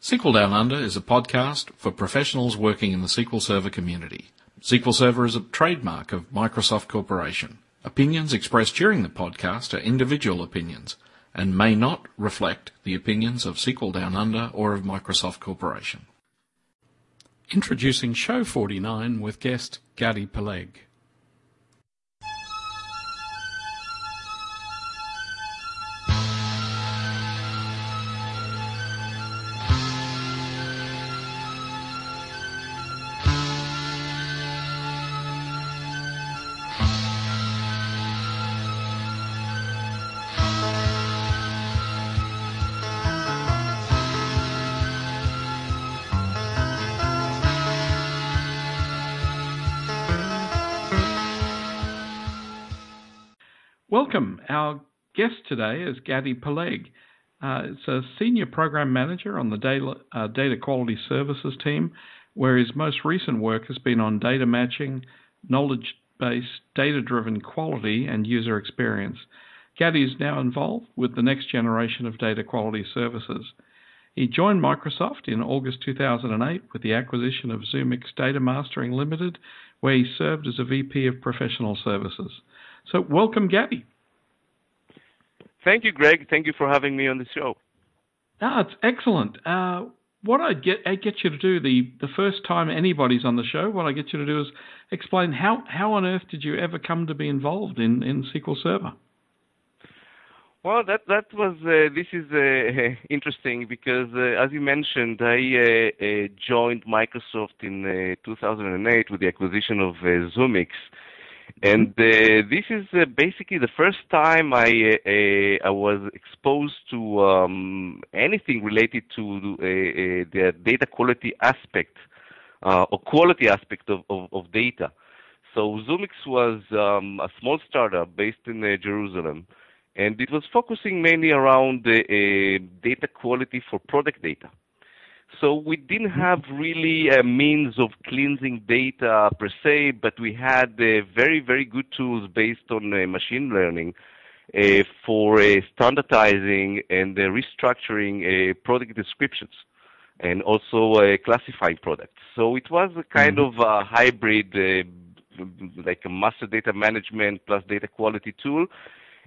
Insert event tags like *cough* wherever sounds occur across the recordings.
SQL Down Under is a podcast for professionals working in the SQL Server community. SQL Server is a trademark of Microsoft Corporation. Opinions expressed during the podcast are individual opinions and may not reflect the opinions of SQL Down Under or of Microsoft Corporation. Introducing Show 49 with guest Gadi Peleg. Welcome. Our guest today is Gadi Peleg. Uh, it's a senior program manager on the data, uh, data quality services team, where his most recent work has been on data matching, knowledge based, data driven quality, and user experience. Gadi is now involved with the next generation of data quality services. He joined Microsoft in August 2008 with the acquisition of Zoomix Data Mastering Limited, where he served as a VP of Professional Services. So, welcome, Gadi. Thank you, Greg. Thank you for having me on the show. Ah, it's excellent. Uh, what I get I get you to do the the first time anybody's on the show, what I get you to do is explain how how on earth did you ever come to be involved in in SQL Server? Well, that that was uh, this is uh, *laughs* interesting because uh, as you mentioned, I uh, uh, joined Microsoft in uh, 2008 with the acquisition of Zoomix and uh, this is uh, basically the first time I uh, I was exposed to um, anything related to the data quality aspect or quality aspect of, of, of data. So Zoomix was um, a small startup based in uh, Jerusalem, and it was focusing mainly around uh, data quality for product data. So we didn't have really a means of cleansing data per se, but we had uh, very, very good tools based on uh, machine learning uh, for uh, standardizing and uh, restructuring uh, product descriptions and also classifying products. So it was a kind mm-hmm. of a hybrid, like a master data management plus data quality tool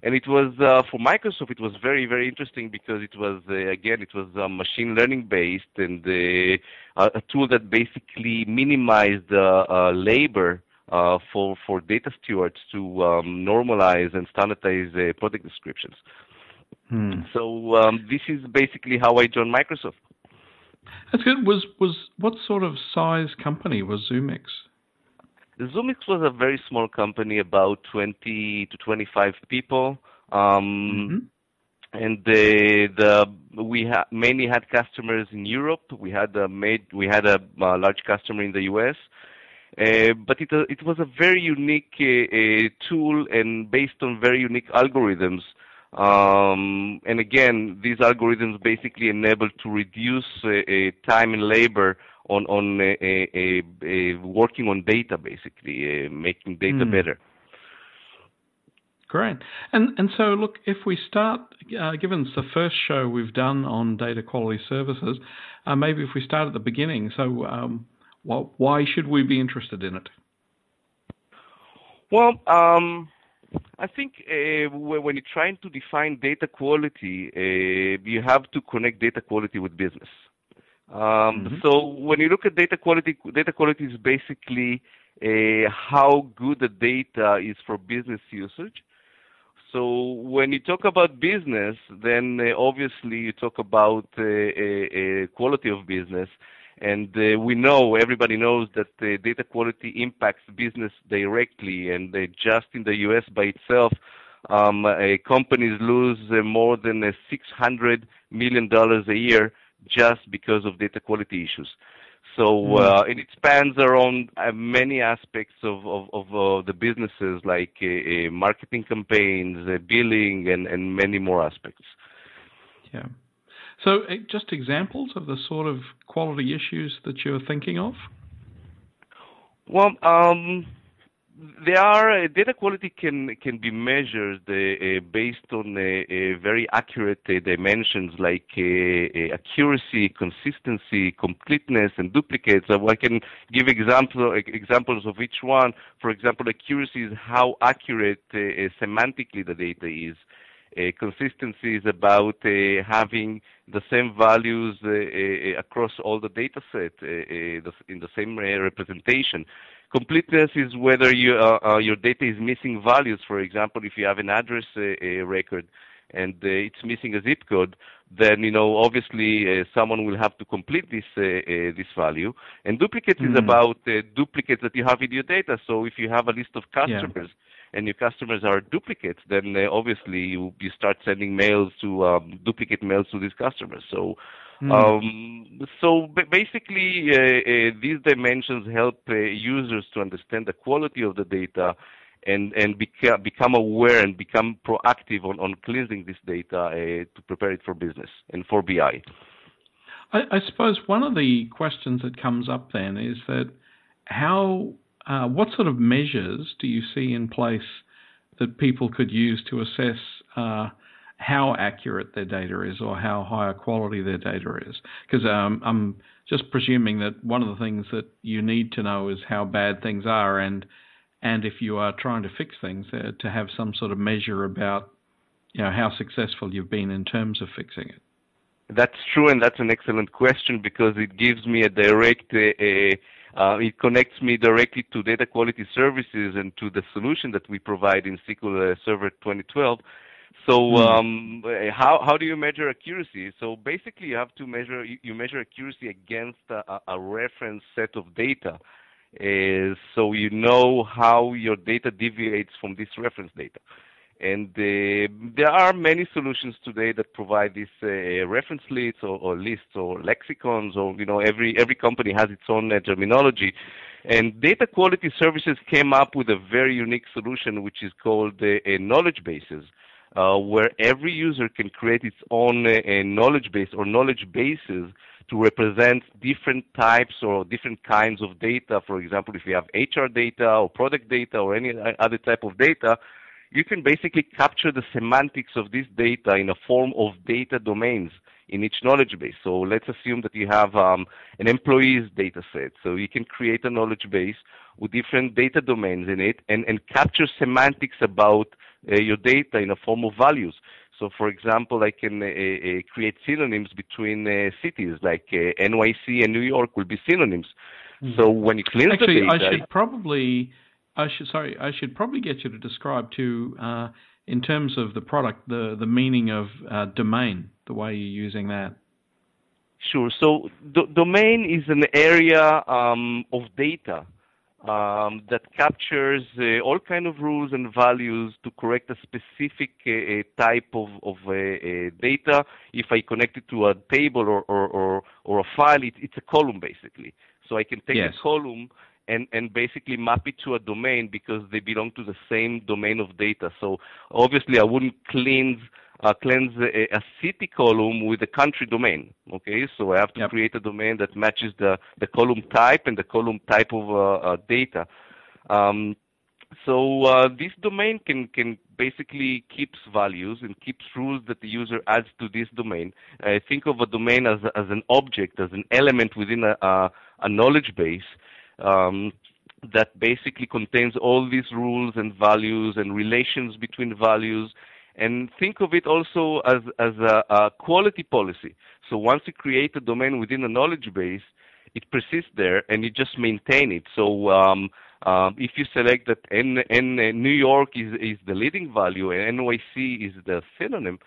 and it was uh, for Microsoft. It was very very interesting because it was uh, again it was uh, machine learning based and uh, a tool that basically minimized uh, labor uh, for for data stewards to um, normalize and standardize product descriptions. Hmm. So um, this is basically how I joined Microsoft. That's good. Was was what sort of size company was Zoomix? Zoomix was a very small company, about 20 to 25 people. Um, mm-hmm. And the, the we ha- mainly had customers in Europe. We had a made we had a, a large customer in the U.S. Uh, but it uh, it was a very unique uh, tool and based on very unique algorithms. Um, and again, these algorithms basically enable to reduce uh, uh, time and labor on on working on data, basically making data mm. better. Great. And and so look, if we start, uh, given it's the first show we've done on data quality services, uh, maybe if we start at the beginning. So, um, why should we be interested in it? Well, um, I think uh, when you're trying to define data quality, uh, you have to connect data quality with business. Um, mm-hmm. So when you look at data quality, data quality is basically uh, how good the data is for business usage. So when you talk about business, then uh, obviously you talk about uh, uh, quality of business. And uh, we know, everybody knows that uh, data quality impacts business directly. And uh, just in the US by itself, um, companies lose more than $600 million a year just because of data quality issues. So hmm. uh, and it spans around uh, many aspects of of, of uh, the businesses, like uh, uh, marketing campaigns, uh, billing, and and many more aspects. Yeah. So just examples of the sort of quality issues that you're thinking of. Well, um, there are uh, data quality can can be measured uh, uh, based on very accurate dimensions like accuracy, consistency, completeness, and duplicates. So I can give example, examples of each one. For example, accuracy is how accurate semantically the data is. Uh, consistency is about uh, having the same values uh, across all the data set in the same representation. Completeness is whether you, uh, uh, your data is missing values. For example, if you have an address uh, record and uh, it's missing a zip code, then you know obviously uh, someone will have to complete this uh, this value. And duplicate mm. is hmm. about duplicates that you have in your data. So if you have a list of customers. Yeah. And your customers are duplicates, then obviously you, you start sending mails to um, duplicate mails to these customers. So Mm. Um, so basically, uh, uh, these dimensions help uh, users to understand the quality of the data and, and beca- become aware and become proactive on, on cleansing this data uh, to prepare it for business and for BI. I, I, suppose one of the questions that comes up then is that how, uh, what sort of measures do you see in place that people could use to assess uh, how accurate their data is or how high a quality their data is. Because um, I'm just presuming that one of the things that you need to know is how bad things are, and and if you are trying to fix things, uh, to have some sort of measure about you know how successful you've been in terms of fixing it. That's true, and that's an excellent question because it gives me a direct. Uh, uh, it connects me directly to data quality services and to the solution that we provide in SQL Server 2012 so hmm. um, how how do you measure accuracy? So basically, you have to measure you measure accuracy against a, a reference set of data. Uh, so you know how your data deviates from this reference data. And uh, there are many solutions today that provide these uh, reference lists or, or, lists or lexicons, or you know, every every company has its own uh, terminology. And data quality services came up with a very unique solution, which is called uh, knowledge bases uh, where every user can create its own uh, knowledge base or knowledge bases to represent different types or different kinds of data. For example, if you have HR data or product data or any other type of data, you can basically capture the semantics of this data in a form of data domains in each knowledge base. So let's assume that you have um, an employee's data set. So you can create a knowledge base with different data domains in it and, and capture semantics about uh, your data in a form of values. So, for example, I can uh, uh, create synonyms between cities, like NYC and New York will be synonyms. Mm-hmm. So when you clean Actually, the data, actually, I should probably, I should sorry, I should probably get you to describe to, uh, in terms of the product, the the meaning of uh, domain, the way you're using that. Sure. So domain is an area um, of data um, that captures uh, all kind of rules and values to correct a specific uh, type of, of uh, uh, data. If I connect it to a table or, or, or, or a file, it, it's a column basically. So I can take yes. a column and, and basically map it to a domain because they belong to the same domain of data. So obviously I wouldn't cleanse uh, cleanse a, a, city column with a country domain. Okay, so I have to yep. create a domain that matches the, the column type and the column type of uh, uh, data. Um, so uh, this domain can can basically keeps values and keeps rules that the user adds to this domain. I think of a domain as as an object, as an element within a a, a knowledge base. Um, that basically contains all these rules and values and relations between values and think of it also as, as a, a, quality policy. So once you create a domain within a knowledge base, it persists there and you just maintain it. So um, um, if you select that N, N, New York is, is the leading value and NYC is the synonym,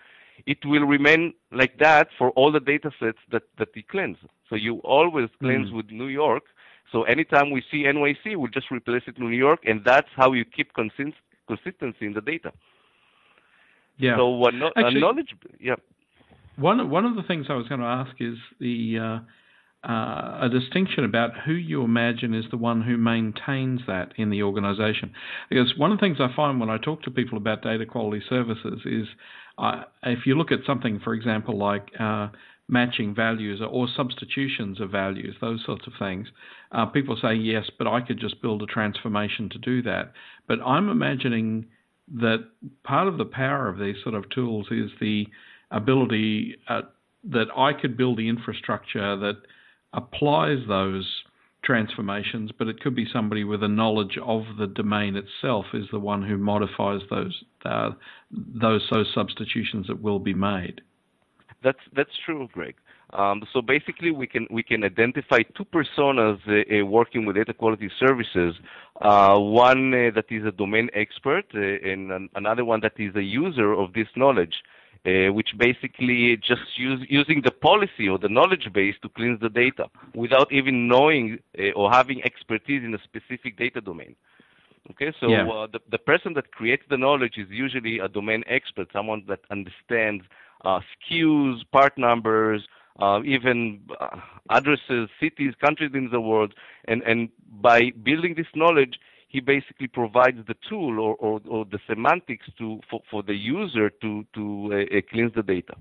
it will remain like that for all the data sets that, that you cleanse. So you always cleanse mm. with New York. So anytime we see NYC, we'll just replace it with New York, and that's how you keep consist- consistency in the data. Yeah. So uh, no, Actually, knowledge, yeah. One one of the things I was going to ask is the uh, uh, a distinction about who you imagine is the one who maintains that in the organization. Because one of the things I find when I talk to people about data quality services is uh, if you look at something, for example, like uh, matching values or substitutions of values, those sorts of things. Uh, people say, yes, but I could just build a transformation to do that. But I'm imagining that part of the power of these sort of tools is the ability uh, that I could build the infrastructure that applies those transformations, but it could be somebody with a knowledge of the domain itself is the one who modifies those uh, those those substitutions that will be made. That's that's true, Greg. Um, so basically, we can we can identify two personas uh, uh, working with data quality services. Uh, one uh, that is a domain expert, uh, and an, another one that is a user of this knowledge, uh, which basically just use, using the policy or the knowledge base to cleanse the data without even knowing or having expertise in a specific data domain. Okay, so yeah. the the person that creates the knowledge is usually a domain expert, someone that understands uh, SKUs, part numbers, uh, even uh, addresses, cities, countries in the world, and, and by building this knowledge, he basically provides the tool or, or, or the semantics to for, for the user to to uh, cleanse the data.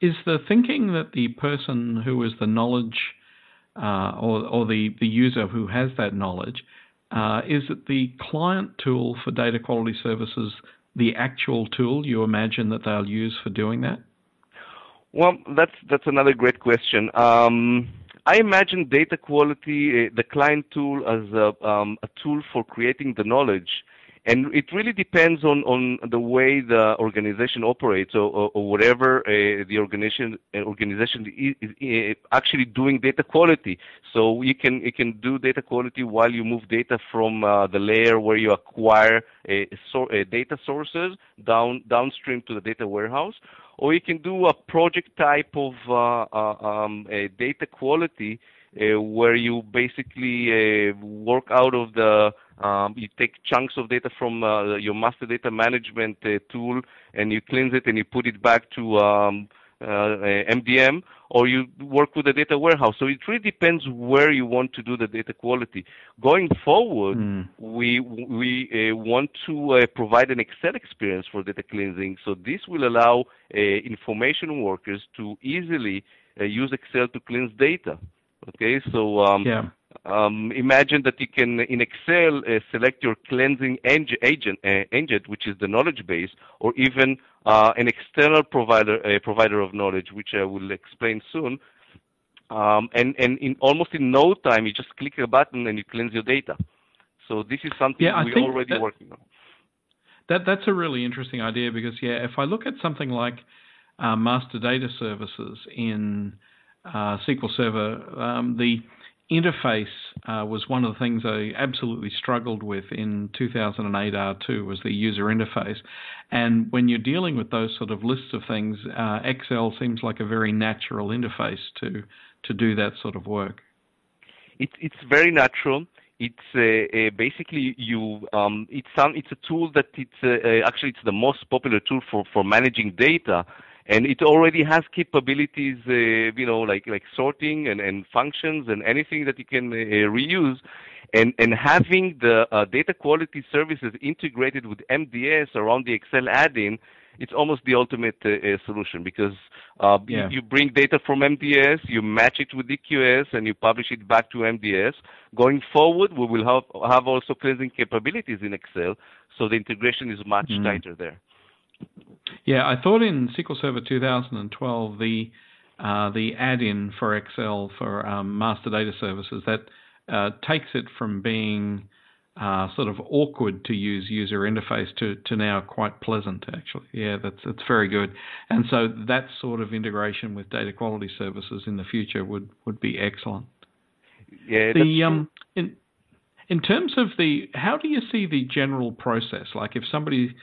Is the thinking that the person who is the knowledge uh, or, or the, the user who has that knowledge uh, is it the client tool for data quality services the actual tool you imagine that they'll use for doing that? Well, that's that's another great question. Um, I imagine data quality, uh, the client tool, as a, um, a tool for creating the knowledge and it really depends on, on the way the organization operates or, or, or whatever uh, the organization uh, organization is, is, actually doing data quality. So you can you can do data quality while you move data from uh, the layer where you acquire data sources down downstream to the data warehouse, or you can do a project type of uh, uh, um, data quality uh, where you basically work out of the um, you take chunks of data from your master data management tool and you cleanse it and you put it back to um, MDM, or you work with a data warehouse. So it really depends where you want to do the data quality. Going forward, mm. we we uh, want to uh, provide an Excel experience for data cleansing. So this will allow uh, information workers to easily use Excel to cleanse data. Okay, so um, yeah. Um, imagine that you can in Excel uh, select your cleansing agent, uh, agent, which is the knowledge base, or even uh, an external provider uh, provider of knowledge, which I will explain soon. Um, and and in almost in no time, you just click a button and you cleanse your data. So this is something yeah, we're already that, working on. That that's a really interesting idea because yeah, if I look at something like uh, master data services in uh, SQL Server, um, the interface uh, was one of the things I absolutely struggled with in 2008 R2 was the user interface. And when you're dealing with those sort of lists of things, uh, Excel seems like a very natural interface to to do that sort of work. It, it's very natural. It's uh, uh, basically you. Um, it's some. It's a tool that it's uh, uh, actually it's the most popular tool for for managing data and it already has capabilities, uh, you know, like like sorting and, and functions and anything that you can uh, reuse. And, and having the uh, data quality services integrated with MDS around the Excel add-in, it's almost the ultimate uh, uh, solution because uh, yeah. you, you, bring data from MDS, you match it with DQS, and you publish it back to MDS. Going forward, we will have, have also cleansing capabilities in Excel, so the integration is much mm. tighter there. Yeah, I thought in SQL Server 2012 the uh, the add-in for Excel for um, master data services that uh, takes it from being uh, sort of awkward to use user interface to, to now quite pleasant actually. Yeah, that's that's very good. And so that sort of integration with data quality services in the future would, would be excellent. Yeah, the um in in terms of the how do you see the general process? Like if somebody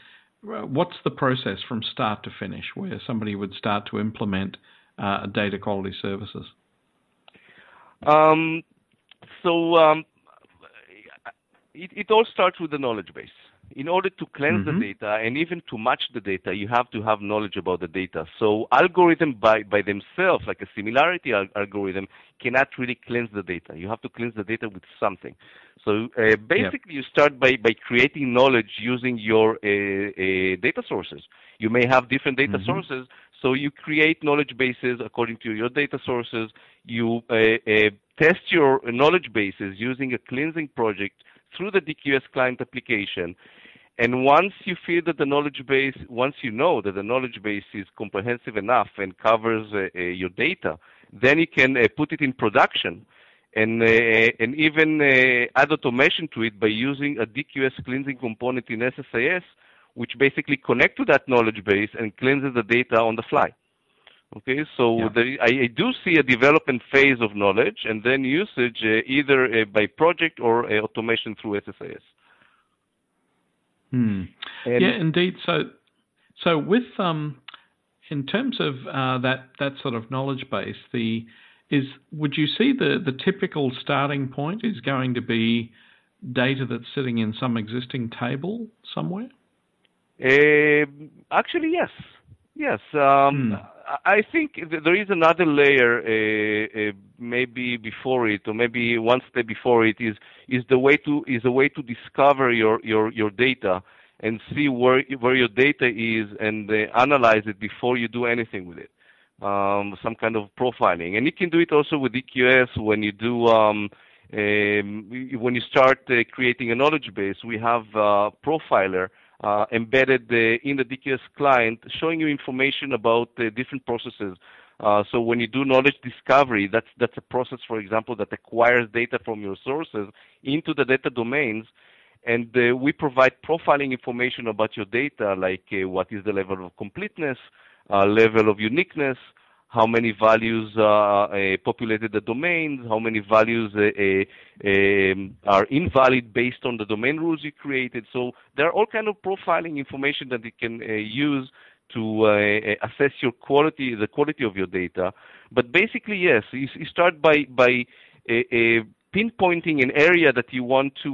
what's the process from start to finish where somebody would start to implement uh, data quality services? Um, so um, it, it, all starts with the knowledge base. In order to cleanse mm-hmm. the data and even to match the data, you have to have knowledge about the data. So algorithm by, by themselves, like a similarity al- algorithm, cannot really cleanse the data. You have to cleanse the data with something. So uh, basically, yep. you start by, by creating knowledge using your uh, uh, data sources. You may have different data mm-hmm. sources, So you create knowledge bases according to your data sources. You uh, uh, test your knowledge bases using a cleansing project through the DQS client application. And once you feel that the knowledge base, once you know that the knowledge base is comprehensive enough and covers uh, uh, your data, then you can uh, put it in production and, uh, and even uh, add automation to it by using a DQS cleansing component in SSIS, which basically connect to that knowledge base and cleanses the data on the fly. Okay, so yeah. the, I, I, do see a development phase of knowledge and then usage uh, either uh, by project or uh, automation through SSIS. Hmm. yeah, indeed. So, so with um, in terms of uh, that that sort of knowledge base, the is would you see the the typical starting point is going to be data that's sitting in some existing table somewhere? Uh, actually, yes, yes. Um, hmm. I think there is another layer, uh, uh, maybe before it, or maybe one step before it, is is the way to is a way to discover your your your data and see where where your data is and uh, analyze it before you do anything with it. Um, some kind of profiling, and you can do it also with DQS when you do. Um, um, when you start uh, creating a knowledge base, we have a profiler uh, embedded uh, in the DQS client, showing you information about uh, different processes. Uh, so when you do knowledge discovery, that's that's a process, for example, that acquires data from your sources into the data domains, and we provide profiling information about your data, like what is the level of completeness, level of uniqueness, how many values uh, uh, populated the domains, how many values uh, um, are invalid based on the domain rules you created. So there are all kind of profiling information that you can use to uh, assess your quality, the quality of your data. But basically, yes, you, you start by by uh, uh, pinpointing an area that you want to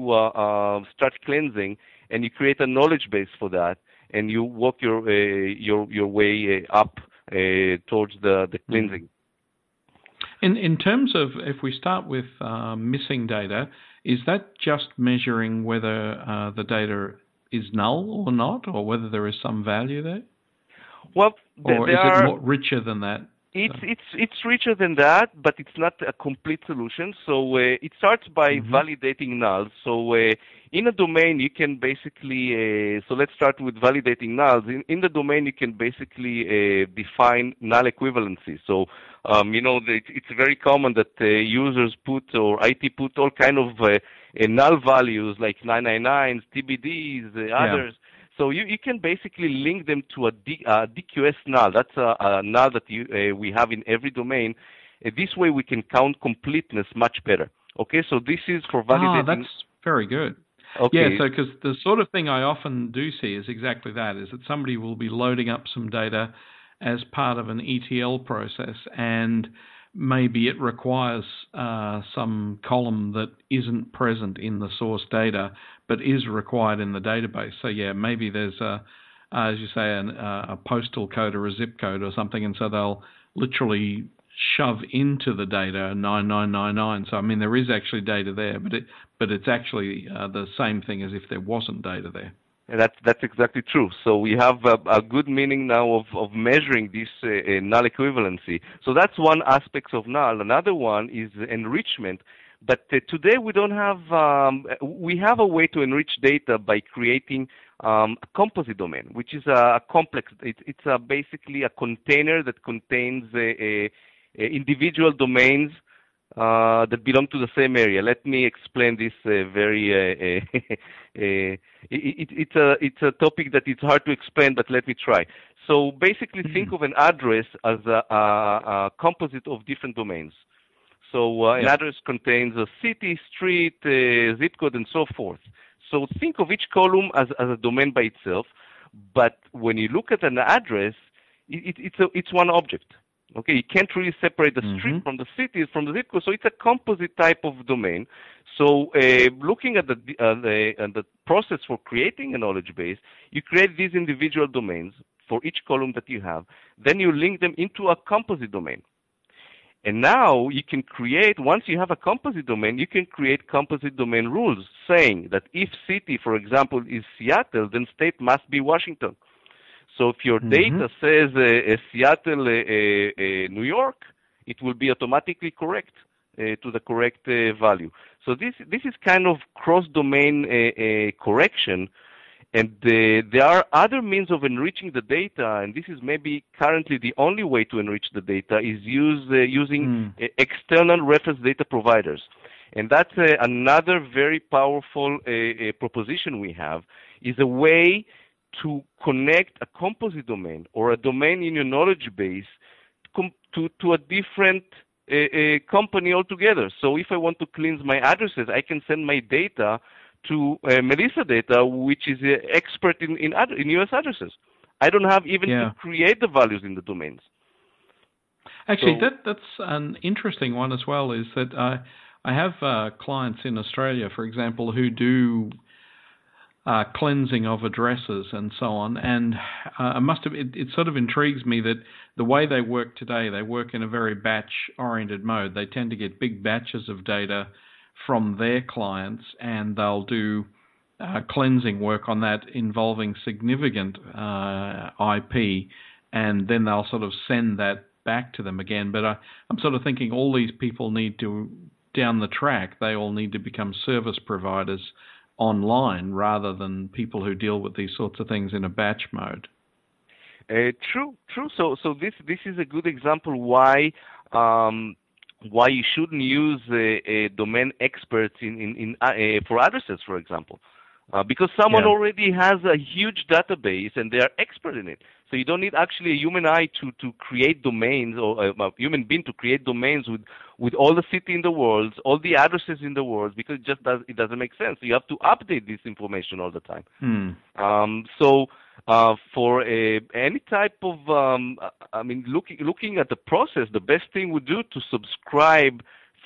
start cleansing, and you create a knowledge base for that, and you walk your your your way up uh, towards the, the mm-hmm. cleansing. In, in terms of, if we start with uh, missing data, is that just measuring whether uh, the data is null or not, or whether there is some value there? Well, or is it more richer than that? It's it's it's richer than that, but it's not a complete solution. So uh, it starts by mm-hmm. validating nulls. So uh, in a domain, you can basically uh, so let's start with validating nulls. In, in the domain, you can basically uh, define null equivalency. So um, you know it, it's very common that uh, users put or IT put all kind of uh, null values like 999s, TBDs, yeah. So you, you can basically link them to a D, uh, DQS null. That's a, a null that you, uh, we have in every domain. Uh, this way we can count completeness much better. Okay, so this is for ah, validating. Ah, that's very good. Okay. Yeah, so because the sort of thing I often do see is exactly that: is that somebody will be loading up some data as part of an ETL process, and maybe it requires uh, some column that isn't present in the source data but is required in the database. So yeah, maybe there's a, as you say, an, a postal code or a zip code or something, and so they'll literally shove into the data 9999. So I mean, there is actually data there, but it but it's actually uh, the same thing as if there wasn't data there. And that's that's exactly true. So we have a, a good meaning now of, of measuring this uh, uh, null equivalency. So that's one aspect of null. Another one is enrichment. But uh, today we don't have um, we have a way to enrich data by creating um, a composite domain, which is a, a complex. It, it's a, basically a container that contains a, individual domains that belong to the same area. Let me explain this uh, very. Uh, *laughs* it, it's a it's a topic that it's hard to explain, but let me try. So basically, mm-hmm. think of an address as a, composite of different domains. So uh, an address contains a city, street, uh, zip code, and so forth. So think of each column as, as a domain by itself. But when you look at an address, it, it, it's a, it's one object. Okay, you can't really separate the street mm-hmm. from the city from the zip code, so it's a composite type of domain. So, uh, looking at the, uh, the, uh, the process for creating a knowledge base, you create these individual domains for each column that you have. Then you link them into a composite domain. And now you can create, once you have a composite domain, you can create composite domain rules saying that if city, for example, is Seattle, then state must be Washington. So if your mm-hmm. data says uh, Seattle, uh, New York, it will be automatically correct to the correct value. So this this is kind of cross-domain correction and uh, there are other means of enriching the data, and this is maybe currently the only way to enrich the data is use, uh, using mm. external reference data providers. And that's uh, another very powerful proposition we have, is a way to connect a composite domain or a domain in your knowledge base to, to a different company altogether. So if I want to cleanse my addresses, I can send my data to uh, Melissa Data, which is an expert in in, ad- in US addresses. I don't have even yeah. to create the values in the domains. Actually, so, that that's an interesting one as well. Is that I I have uh, clients in Australia, for example, who do uh, cleansing of addresses and so on. And uh, I must have, it, it, sort of intrigues me that the way they work today, they work in a very batch oriented mode. They tend to get big batches of data from their clients, and they'll do uh, cleansing work on that involving significant uh, IP, and then they'll sort of send that back to them again. But I, I'm sort of thinking all these people need to, down the track, they all need to become service providers online rather than people who deal with these sorts of things in a batch mode. Uh, true, true. So, so this this is a good example why um, why you shouldn't use domain experts in, in, in uh, for addresses, for example. Uh, because someone yeah. already has a huge database and they are expert in it. So you don't need actually a human eye to, to create domains or a, a human being to create domains with, with all the city in the world, all the addresses in the world, because it just does it doesn't make sense. You have to update this information all the time. Hmm. Um, so uh, for a, any type of, um, I mean, looking looking at the process, the best thing would do to subscribe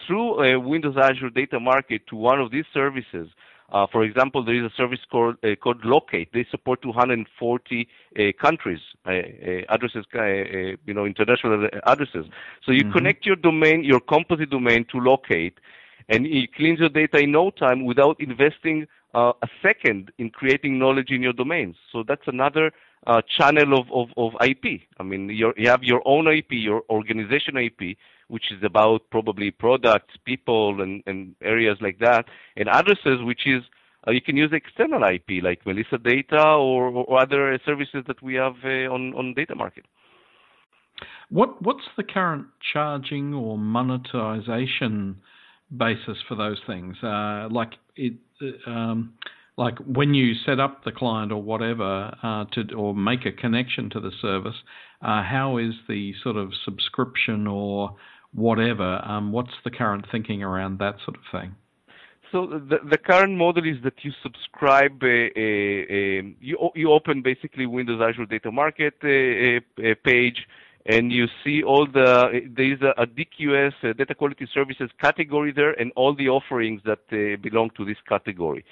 through a Windows Azure Data Market to one of these services. Uh, for example, there is a service called, uh, called Loqate. They support 240 uh, countries, uh, uh, addresses, you know, international addresses. So you mm-hmm. connect your domain, your composite domain to Loqate, and it cleans your data in no time without investing uh, a second in creating knowledge in your domains. So that's another uh, channel of, of, of IP. I mean, you have your own IP, your organization IP, which is about probably products, people, and, and areas like that, and addresses, which is uh, you can use external IP like Melissa Data or, or other services that we have uh, on on Data Market. What what's the current charging or monetization basis for those things? Uh, like it, um, like when you set up the client or whatever uh, to or make a connection to the service, uh, how is the sort of subscription or whatever? Um, what's the current thinking around that sort of thing? So the, the current model is that you subscribe, a, a, a, you, you open basically Windows Azure Data Market page, and you see all the there is a, DQS a data quality services category there, and all the offerings that uh, belong to this category.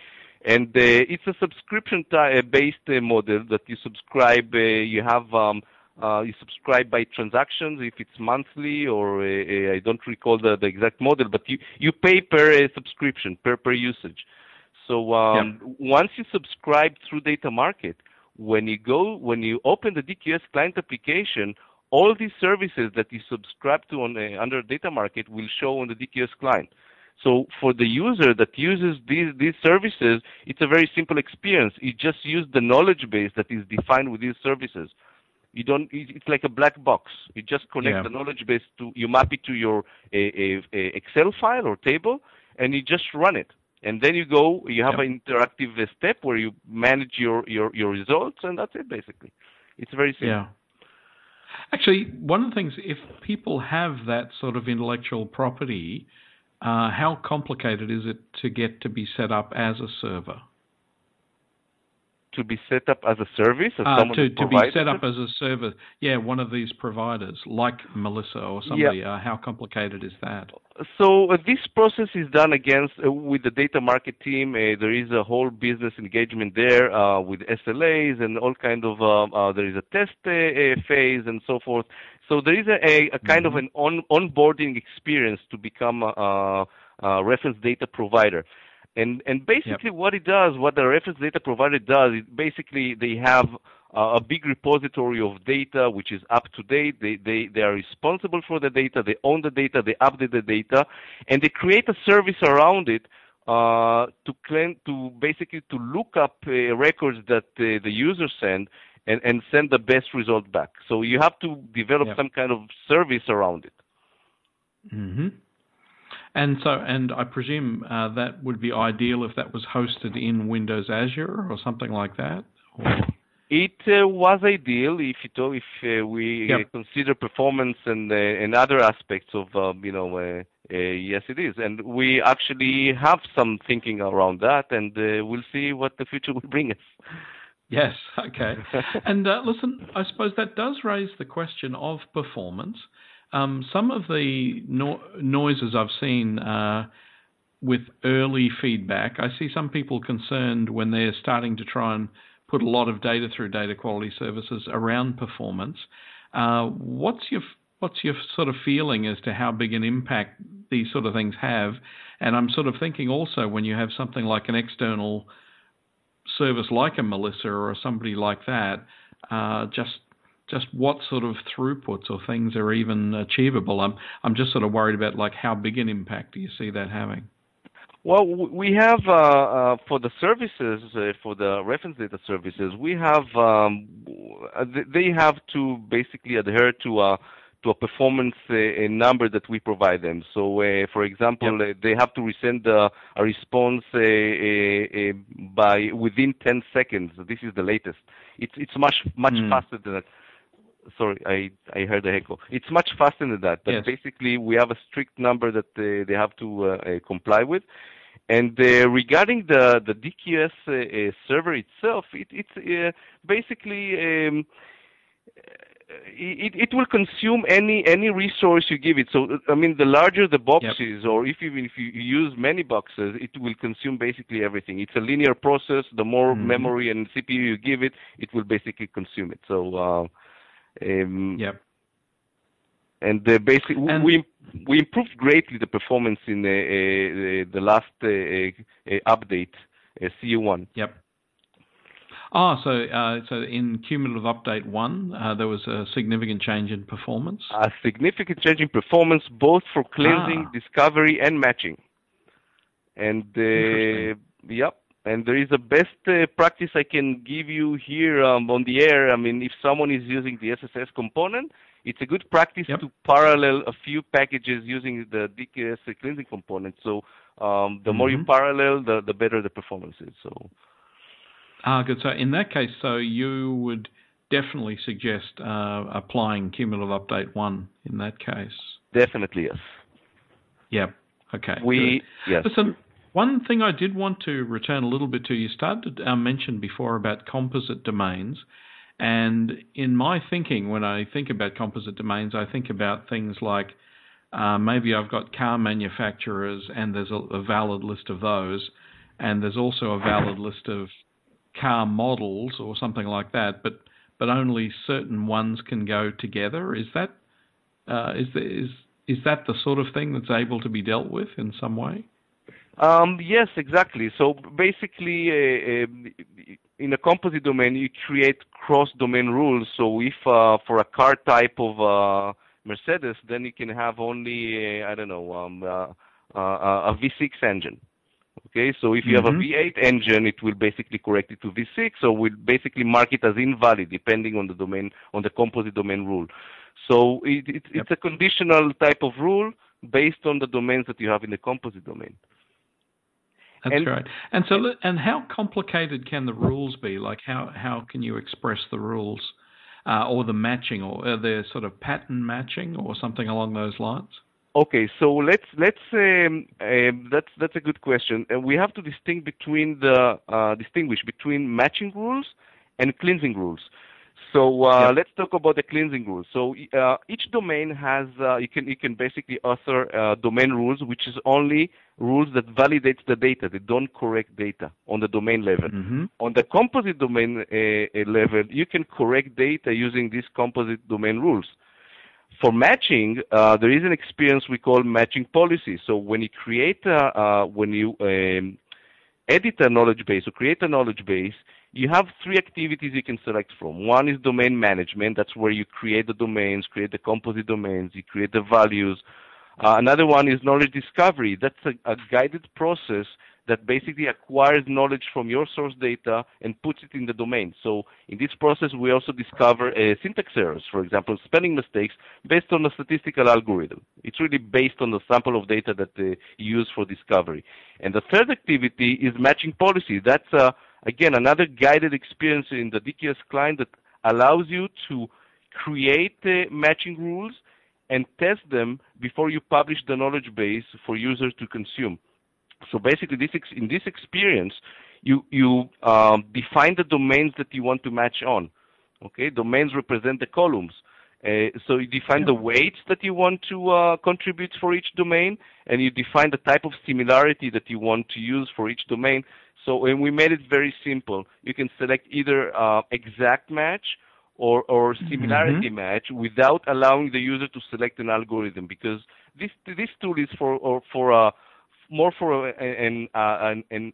And uh, it's a subscription-based uh, model that you subscribe. uh, you have um, you subscribe by transactions if it's monthly or I don't recall the, the exact model, but you, you pay per subscription, per per usage. So um, yeah. once you subscribe through Data Market, when you go when you open the DQS client application, all these services that you subscribe to on uh, under data market will show on the DQS client. So for the user that uses these, these services, it's a very simple experience. You just use the knowledge base that is defined with these services. You don't. It's like a black box. You just connect yeah. the knowledge base to. You map it to your a, a, a Excel file or table, and you just run it. And then you go. You have an interactive step where you manage your, your your results, and that's it basically. It's very simple. Yeah. Actually, one of the things, if people have that sort of intellectual property, uh, how complicated is it to get to be set up as a server? to be set up as a service? As uh, to, to be set up as a service, yeah, one of these providers, like Melissa or somebody. Yeah. Uh, how complicated is that? So uh, this process is done against uh, with the data market team. Uh, there is a whole business engagement there uh, with SLAs and all kind of. there is a test phase and so forth. So there is a, a kind mm-hmm. of an on, onboarding experience to become a, a reference data provider. And and basically yep. what it does, what the reference data provider does, is basically they have uh, a big repository of data which is up to date. They, they, they are responsible for the data, they own the data, they update the data, and they create a service around it uh, to claim, to basically to look up uh, records that uh, the user send and, and send the best result back. So you have to develop yep. some kind of service around it. Mm-hmm. And so, and I presume uh, that would be ideal if that was hosted in Windows Azure or something like that. Or? It uh, was ideal if you if uh, we yep. consider performance and uh, and other aspects of um, you know uh, uh, yes it is and we actually have some thinking around that and uh, we'll see what the future will bring us. Yes, *laughs* okay. *laughs* and listen, I suppose that does raise the question of performance. Um, some of the no- noises I've seen with early feedback, I see some people concerned when they're starting to try and put a lot of data through data quality services around performance. Uh, what's your what's your sort of feeling as to how big an impact these sort of things have? And I'm sort of thinking also when you have something like an external service like a Melissa or somebody like that, uh, just just what sort of throughputs or things are even achievable? I'm I'm just sort of worried about like how big an impact do you see that having? Well, we have uh, uh, for the services, uh, for the reference data services, we have um, they have to basically adhere to a to a performance uh, number that we provide them. So, uh, for example, yep. they have to resend a response by within 10 seconds. This is the latest. It's it's much much mm. faster than that sorry, I I heard the echo. It's much faster than that, but yes. basically we have a strict number that uh, they have to uh, uh comply with. And uh, regarding the the DQS uh, server itself, it, it's basically. Um, it, it will consume any any resource you give it. So I mean, the larger the boxes, yep. or if even if you use many boxes, it will consume basically everything. It's a linear process. The more mm-hmm. memory and CPU you give it, it will basically consume it. So uh, um, yeah. And uh, basically, and we we improved greatly the performance in uh, uh, the last update, CU1. Yep. Ah, oh, so uh, so in cumulative update one, uh, there was a significant change in performance. A significant change in performance, both for cleansing, ah. discovery, and matching. And uh, yep, and there is a best uh, practice I can give you here um, on the air. I mean, if someone is using the SSIS component, it's a good practice yep. to parallel a few packages using the DQS cleansing component. So um, the mm-hmm. more you mm-hmm. parallel, the, the better the performance is. So. Ah, good. So in that case, so you would definitely suggest uh, applying cumulative update one in that case. Definitely, yes. Yep. Okay. We good. yes. Listen, one thing I did want to return a little bit to, you started to uh, mention before about composite domains. And in my thinking, when I think about composite domains, I think about things like uh, maybe I've got car manufacturers and there's a, a, valid list of those, and there's also a valid list of car models or something like that, but but only certain ones can go together. Is that uh, is, the, is is that the sort of thing that's able to be dealt with in some way? Um, yes, exactly. So basically, uh, uh, in a composite domain, you create cross-domain rules. So if uh, for a car type of uh, Mercedes, then you can have only, uh, I don't know, um, uh, a V6 engine. Okay, so if you mm-hmm. have a mm-hmm. V8 engine, it will basically correct it to V6, or will basically mark it as invalid depending on the domain, on the composite domain rule. So it, it, yep. it's a conditional type of rule based on the domains that you have in the composite domain. That's and, right. And so, and how complicated can the rules be? Like, how how can you express the rules, uh, or the matching, or are there sort of pattern matching, or something along those lines? Okay, so let's let's um, uh, that's that's a good question. Uh, we have to distinguish between the uh, distinguish between matching rules and cleansing rules. So uh, yep. let's talk about the cleansing rules. So uh, each domain has uh, you can you can basically author uh, domain rules, which is only rules that validates the data. They don't correct data on the domain level. Mm-hmm. On the composite domain level, you can correct data using these composite domain rules. For matching, there is an experience we call matching policy. So when you create a, when you um, edit a knowledge base or create a knowledge base, you have three activities you can select from. One is domain management. That's where you create the domains, create the composite domains, you create the values. Uh, another one is knowledge discovery. That's a, a guided process that basically acquires knowledge from your source data and puts it in the domain. So in this process, we also discover uh, syntax errors, for example, spelling mistakes, based on a statistical algorithm. It's really based on the sample of data that you use for discovery. And the third activity is matching policy. That's, uh, again, another guided experience in the DQS client that allows you to create uh, matching rules and test them before you publish the knowledge base for users to consume. So basically, this in this experience, you you um, define the domains that you want to match on. Okay, domains represent the columns. Uh, so you define yeah. the weights that you want to uh, contribute for each domain, and you define the type of similarity that you want to use for each domain. So and we made it very simple. You can select either uh, exact match or, or similarity mm-hmm. match without allowing the user to select an algorithm because this this tool is for or for uh, more for an uh, an, an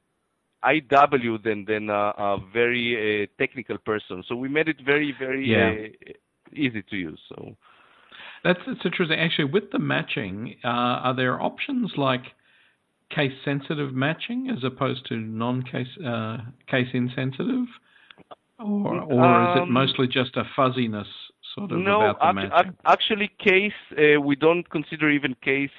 IW than than a, a very uh, technical person. So we made it very very yeah. uh, easy to use. So that's interesting. Actually, with the matching, uh, are there options like case sensitive matching as opposed to non case uh, case insensitive, or or um, is it um, mostly just a fuzziness? Sort of no, about the matching? actually, case uh, we don't consider even case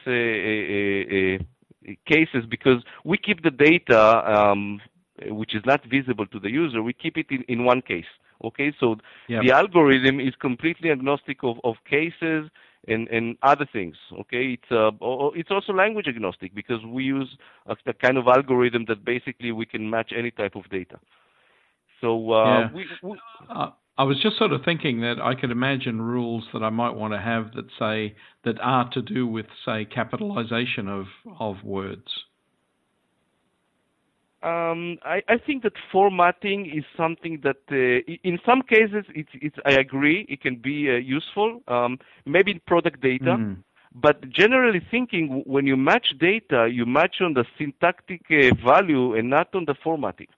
cases because we keep the data um, which is not visible to the user, we keep it in, in one case. Okay, so yep. the algorithm is completely agnostic of, of cases and, and other things. Okay, it's uh, it's also language agnostic because we use a, a, kind of algorithm that basically we can match any type of data. So uh, yeah. we, we uh, I was just sort of thinking that I could imagine rules that I might want to have that say that are to do with say capitalization of of words. Um, I, I, think that formatting is something that, uh, in some cases, it's, it's, I agree, it can be uh, useful, um, maybe in product data. Mm. But generally thinking, when you match data, you match on the syntactic uh, value and not on the formatting.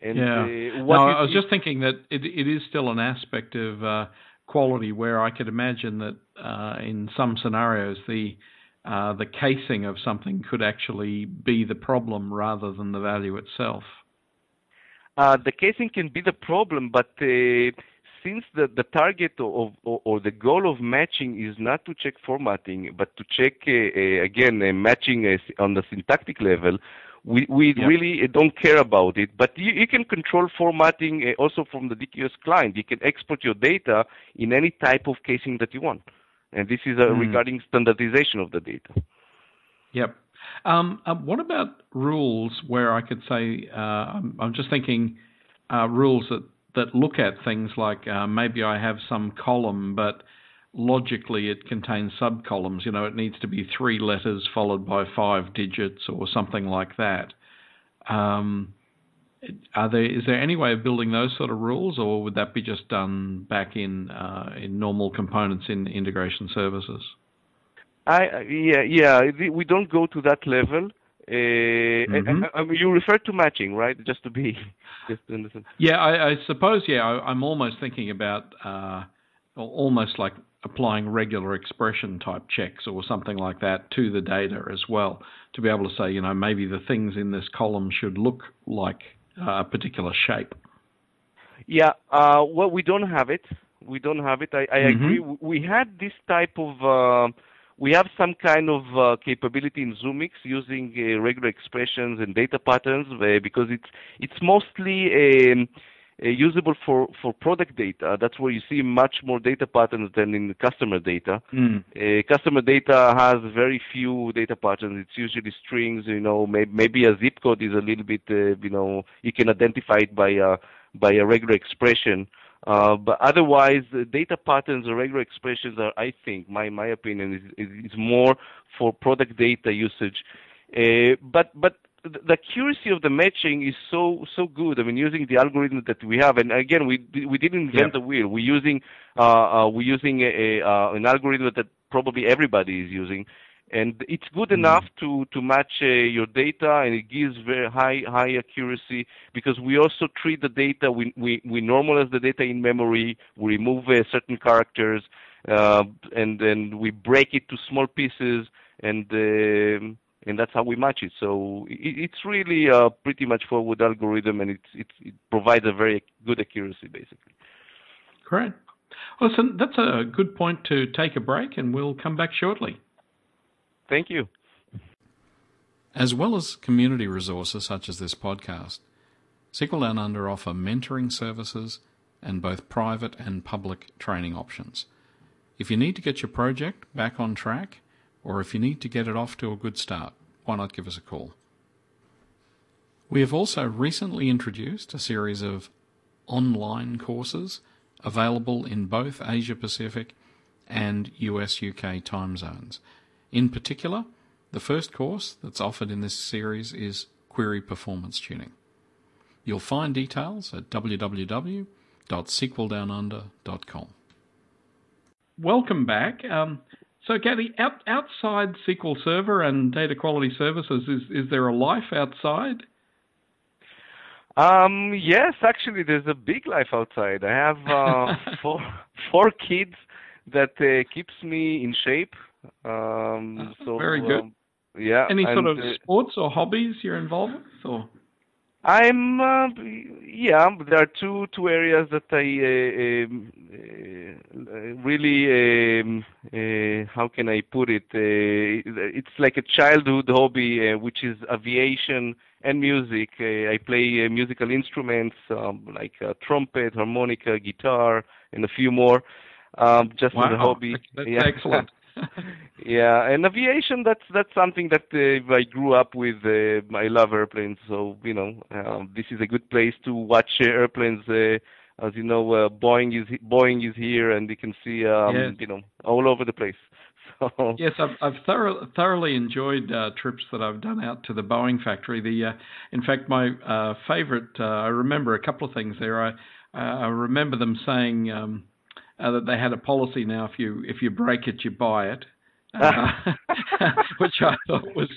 And yeah. Uh, no, I was just thinking that it, it is still an aspect of uh, quality where I could imagine that uh, in some scenarios the uh, the casing of something could actually be the problem rather than the value itself. Uh, the casing can be the problem, but uh, since the, the target of, of, or the goal of matching is not to check formatting, but to check again matching on the syntactic level, we, we really don't care about it, but you, you can control formatting uh, also from the DQS client. You can export your data in any type of casing that you want. And this is uh, mm. regarding standardization of the data. Yep. Um, uh, what about rules where I could say, uh, I'm, I'm, just thinking uh, rules that, that look at things like uh, maybe I have some column, but logically it contains subcolumns. You know, it needs to be three letters followed by five digits or something like that. Um, are there is there any way of building those sort of rules, or would that be just done back in uh, in normal components in integration services? I yeah yeah we don't go to that level. Uh, mm-hmm. I, I, you refer to matching, right? Just to be *laughs* just to understand. Yeah, I, I suppose. Yeah, I, am almost thinking about uh, almost like applying regular expression type checks or something like that to the data as well to be able to say, you know, maybe the things in this column should look like a particular shape. Yeah, uh, well, we don't have it. We don't have it. I, I mm-hmm. agree. We had this type of. Uh, we have some kind of uh, capability in Zoomix using uh, regular expressions and data patterns uh, because it's it's mostly. Um, usable for, for product data. That's where you see much more data patterns than in customer data. Mm. Uh, customer data has very few data patterns. It's usually strings. You know, maybe, maybe a zip code is a little bit. Uh, you know, you can identify it by a by a regular expression. Uh, but otherwise, data patterns or regular expressions are, I think, my my opinion is, is, is more for product data usage. Uh, but but the accuracy of the matching is so so good. I mean, using the algorithm that we have, and again, we we didn't invent yeah. the wheel. We're using uh, uh, we're using a, a uh, an algorithm that probably everybody is using, and it's good mm-hmm. enough to to match uh, your data, and it gives very high high accuracy because we also treat the data. We we we normalize the data in memory. We remove uh, certain characters, uh, and then we break it to small pieces, and um, and that's how we match it. So it, it's really a pretty much forward algorithm, and it's, it's, it provides a very good accuracy, basically. Great. Listen, that's a good point to take a break, and we'll come back shortly. Thank you. As well as community resources such as this podcast, SQL Down Under offer mentoring services and both private and public training options. If you need to get your project back on track, or if you need to get it off to a good start, why not give us a call? We have also recently introduced a series of online courses available in both Asia Pacific and US UK time zones. In particular, the first course that's offered in this series is Query Performance Tuning. You'll find details at www.sqldownunder.com. Welcome back. Um, so, Gadi, out, outside SQL Server and data quality services, is, is there a life outside? Um, yes, actually, there's a big life outside. I have uh, *laughs* four four kids that uh, keeps me in shape. Um, so very good. Um, yeah. Any and, sort of uh, sports or hobbies you're involved with, or? I'm uh, yeah. There are two two areas that I uh, um, uh, really um, uh, how can I put it? Uh, it's like a childhood hobby, uh, which is aviation and music. I play musical instruments um, like trumpet, harmonica, guitar, and a few more. Um, just wow. as a hobby. That's yeah. excellent. *laughs* yeah, and aviation that's that's something that uh, I grew up with. Uh, I love airplanes, so you know um, this is a good place to watch uh, airplanes. Uh, as you know, uh, Boeing is Boeing is here, and you can see um, yes. you know all over the place. *laughs* So. Yes, I've, I've thorough, thoroughly enjoyed uh, trips that I've done out to the Boeing factory. The, uh, in fact, my uh, favorite, uh, I remember a couple of things there. I, uh, I remember them saying, um, uh, that they had a policy now if you if you break it you buy it. *laughs* Uh, *laughs* which I thought was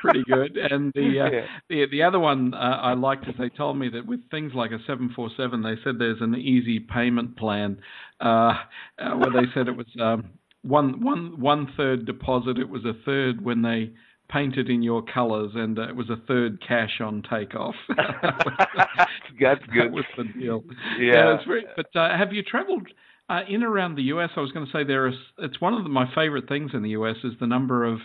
pretty good. And the uh, yeah. the the other one uh, I liked is they told me that with things like a 747, they said there's an easy payment plan uh, uh, where they said it was um, one one one third deposit, it was a third when they painted in your colours, and uh, it was a third cash on takeoff. *laughs* That's good. That was the deal. Yeah. yeah very, but have you travelled? Uh, in around the US, I was going to say there is. It's one of the, my favorite things in the US is the number of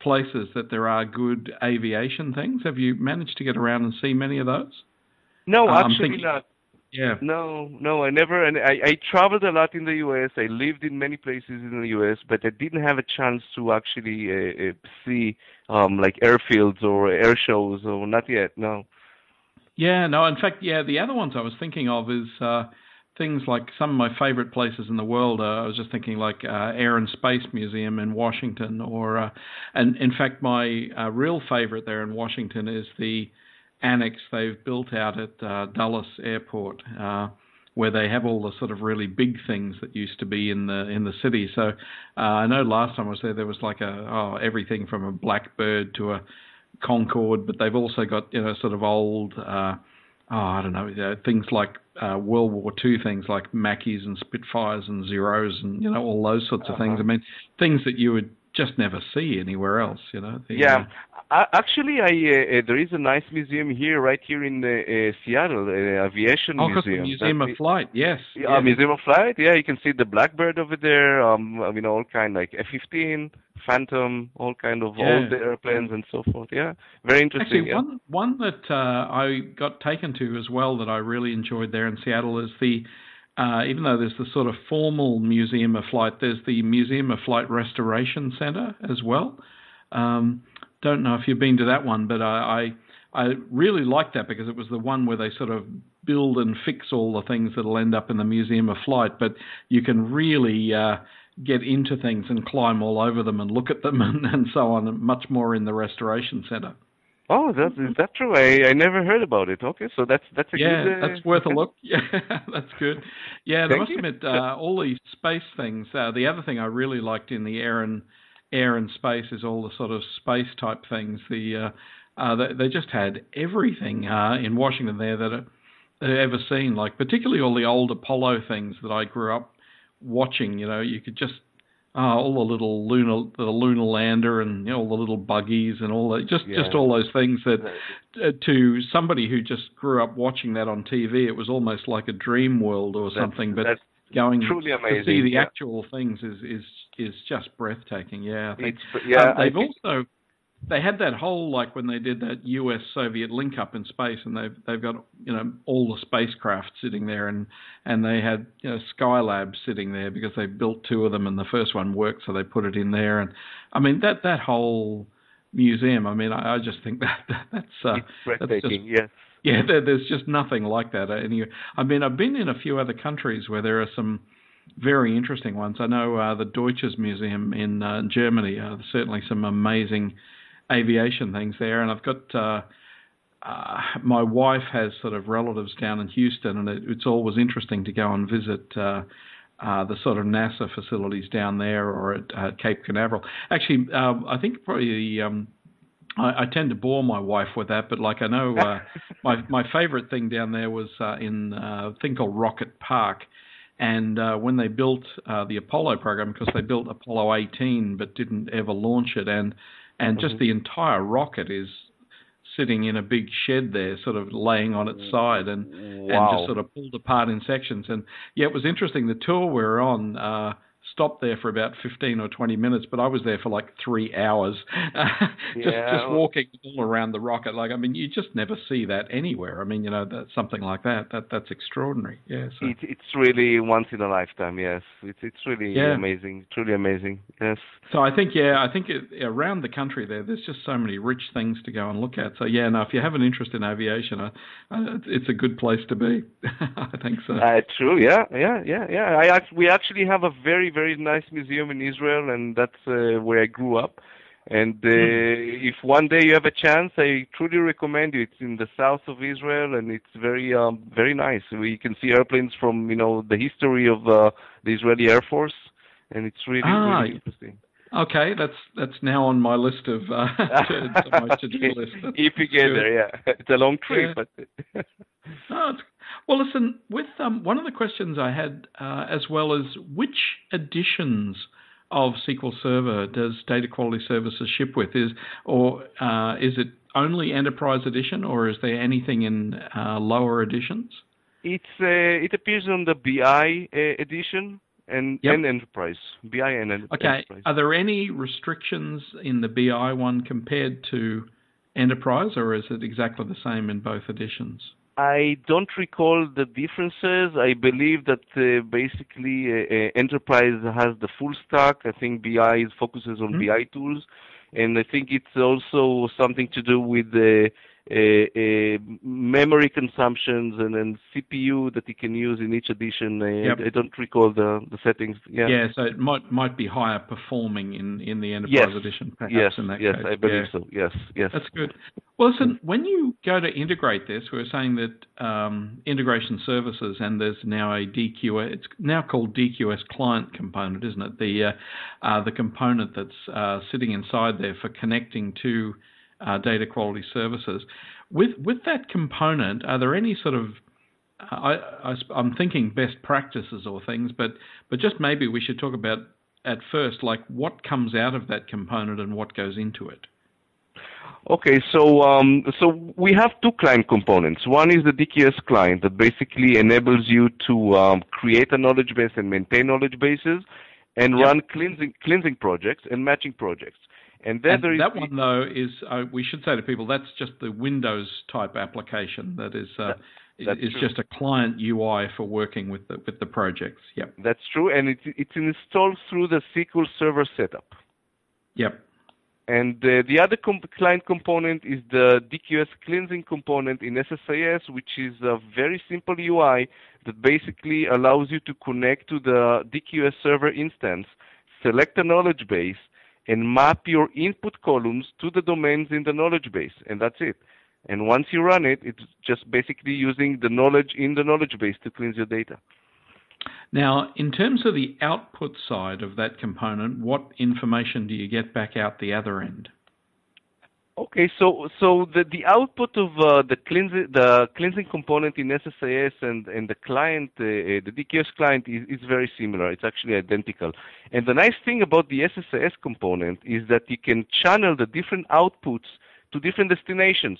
places that there are good aviation things. Have you managed to get around and see many of those? No, uh, actually thinking, not. Yeah. No, no, I never. And I, I traveled a lot in the U.S. I lived in many places in the U.S., but I didn't have a chance to actually uh, uh, see um, like airfields or air shows, or not yet. No. Yeah, no. In fact, yeah, the other ones I was thinking of is uh, things like some of my favorite places in the world. Uh, I was just thinking like uh, Air and Space Museum in Washington, or uh, and in fact my uh, real favorite there in Washington is the annex they've built out at uh, Dulles Airport. Uh, where they have all the sort of really big things that used to be in the in the city. So I know last time I was there, there was like a oh everything from a Blackbird to a Concorde, but they've also got you know sort of old oh, I don't know, things like uh, World War II things like Macchis and Spitfires and Zeros and you know all those sorts of uh-huh. things. I mean, things that you would just never see anywhere else. You know. The, yeah, uh, actually, I uh, uh, there is a nice museum here, right here in uh, Seattle, aviation museum. oh, museum. Museum of Flight, yes. Yeah, yes. Museum of Flight. Yeah, you can see the Blackbird over there. Um, I mean, all kind like F-15, Phantom, all kind of yeah. old airplanes and so forth. Yeah, very interesting. Actually, yeah. one one that uh, I got taken to as well that I really enjoyed there in Seattle is the uh, even though there's the sort of formal Museum of Flight, there's the Museum of Flight Restoration Center as well. Um, don't know if you've been to that one, but I, I, I really liked that because it was the one where they sort of build and fix all the things that'll end up in the Museum of Flight, but you can really uh, get into things and climb all over them and look at them *laughs* and, and so on, much more in the Restoration Center. Oh, that's is that true? I, I never heard about it. Okay, so that's that's a yeah, good. Uh, that's worth a look. *laughs* Yeah, that's good. Yeah, I must admit, uh, all these space things. Uh, the other thing I really liked in the air and air and space is all the sort of space type things. The uh, uh, they, they, just had everything uh, in Washington there that I've ever seen. Like particularly all the old Apollo things that I grew up watching. You know, you could just uh, all the little lunar the lunar lander and you know, all the little buggies and all that just yeah. just all those things that uh, to somebody who just grew up watching that on TV it was almost like a dream world or something but that's going truly amazing. to see the yeah. actual things is is is just breathtaking yeah I think, it's, yeah um, they've also they had that whole like when they did that U.S. Soviet link up in space, and they've they've got you know all the spacecraft sitting there, and and they had you know Skylab sitting there because they built two of them, and the first one worked, so they put it in there, and I mean that that whole museum. I mean, I, I just think *laughs* that, that that's uh, it's breathtaking. That's just, yes. Yeah, there, there's just nothing like that. Anyway, I mean, I've been in a few other countries where there are some very interesting ones. I know uh, the Deutsches Museum in uh, Germany. Uh, certainly some amazing aviation things there, and I've got uh, uh, my wife has sort of relatives down in Houston, and it, it's always interesting to go and visit. Uh, uh, the sort of NASA facilities down there or at uh, Cape Canaveral. Actually, um, I think probably the, um, I, I, tend to bore my wife with that, but like I know uh, *laughs* my my favorite thing down there was uh, in uh, a thing called Rocket Park. And uh, when they built uh, the Apollo program, because they built Apollo 18 but didn't ever launch it, and and mm-hmm. just the entire rocket is sitting in a big shed there, sort of laying on its side and wow. and just sort of pulled apart in sections. And yeah, it was interesting. The tour we were on. Uh, stopped there for about 15 or 20 minutes, but I was there for like three hours, *laughs* just yeah. just walking all around the rocket. Like, I mean, you just never see that anywhere. I mean, you know, that something like that, that that's extraordinary. Yeah, so. it, it's really once in a lifetime. Yes, it's it's really yeah. amazing, truly amazing. Yes. So I think yeah, I think it, around the country there, there's just so many rich things to go and look at. So yeah, now if you have an interest in aviation, uh, uh, it's a good place to be. *laughs* I think so. Uh, true. Yeah. Yeah. Yeah. Yeah. I we actually have a very very nice museum in Israel, and that's uh, where I grew up. And uh, mm. if one day you have a chance, I truly recommend you. It's in the south of Israel, and it's very, um, very nice. We can see airplanes from, you know, the history of uh, the Israeli Air Force, and it's really, ah, really interesting. Okay, that's that's now on my list of uh, *laughs* to, to my to-do list. if you get there, yeah, *laughs* it's a long trip, yeah. but. oh, well, listen. With um, one of the questions I had, uh, as well as which editions of SQL Server does Data Quality Services ship with? Is or uh, is it only Enterprise Edition, or is there anything in uh, lower editions? It's uh, it appears on the BI uh, edition and, yep. and Enterprise BI and enterprise. okay. Are there any restrictions in the BI one compared to Enterprise, or is it exactly the same in both editions? I don't recall the differences. I believe that uh, basically uh, uh Enterprise has the full stack. I think BI focuses on mm-hmm. BI tools, and I think it's also something to do with the memory consumptions and then CPU that you can use in each edition. Yep. I, don't recall the, the settings. Yeah. Yeah. So it might might be higher performing in, in the enterprise yes. edition. Perhaps yes. In that yes. case. I believe yeah. so. Yes. Yes. That's good. Well, listen. When you go to integrate this, we are saying that um, integration services, and there's now a DQS. It's now called DQS client component, isn't it? The uh, uh, the component that's uh, sitting inside there for connecting to uh, data quality services. With with that component, are there any sort of I, I, am thinking best practices or things, but but just maybe we should talk about at first, like what comes out of that component and what goes into it. Okay, so um, so we have two client components. One is the DQS client that basically enables you to um, create a knowledge base and maintain knowledge bases, and yep. run cleansing cleansing projects and matching projects. And and that one though is uh, we should say to people that's just the Windows type application that is uh, that, is just a client UI for working with the with the projects. Yep. That's true, and it's it's installed through the SQL Server setup. Yep. And uh, the other comp- client component is the DQS cleansing component in SSIS, which is a very simple UI that basically allows you to connect to the DQS server instance, select a knowledge base, and map your input columns to the domains in the knowledge base, and that's it. And once you run it, it's just basically using the knowledge in the knowledge base to cleanse your data. Now, in terms of the output side of that component, what information do you get back out the other end? Okay, so so the, the output of uh, the cleansing the cleansing component in SSIS and, and the client uh, uh the DQS client is, is very similar. It's actually identical. And the nice thing about the SSIS component is that you can channel the different outputs to different destinations.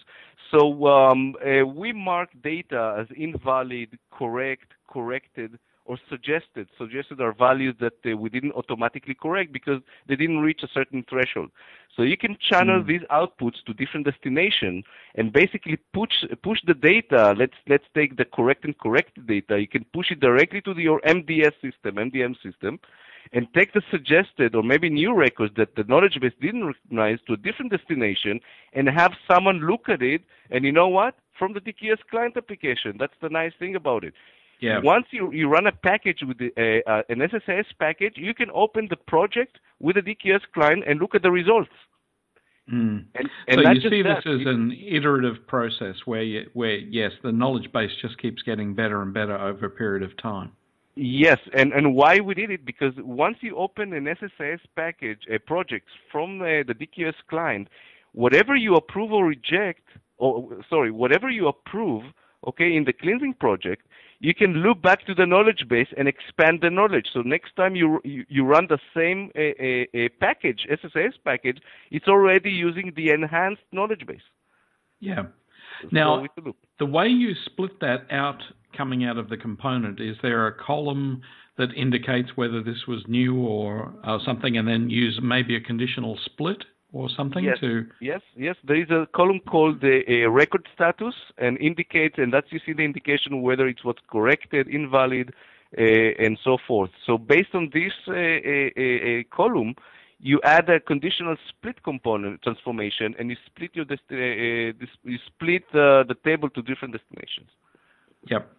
So um, uh, we mark data as invalid, correct, corrected, or suggested. Suggested are values that uh, we didn't automatically correct because they didn't reach a certain threshold. So you can channel mm. these outputs to different destinations and basically push push the data. Let's let's take the correct and corrected data. You can push it directly to the, your MDS system, MDM system, and take the suggested or maybe new records that the knowledge base didn't recognize to a different destination and have someone look at it. And you know what? From the DQS client application. That's the nice thing about it. Yeah. Once you, you run a package with the, uh, uh, an SSIS package, you can open the project with a DQS client and look at the results. Mm. And, and so you see that. this as an iterative process where, you, where yes, the knowledge base just keeps getting better and better over a period of time. Yes, and, and why we did it because once you open an SSIS package, a project from uh, the DQS client, whatever you approve or reject, or sorry, whatever you approve, okay, in the cleansing project, you can look back to the knowledge base and expand the knowledge. So next time you you, you run the same a, a, a package, SSIS package, it's already using the enhanced knowledge base. Yeah. Now, the way you split that out coming out of the component, is there a column that indicates whether this was new or uh, something, and then use maybe a conditional split? Or something yes, to yes yes. There is a column called the uh, record status and indicates and that's you see the indication whether it was corrected invalid uh, and so forth. So based on this uh, uh, uh, uh, column you add a conditional split component transformation and you split your you split the table to different destinations. Yep.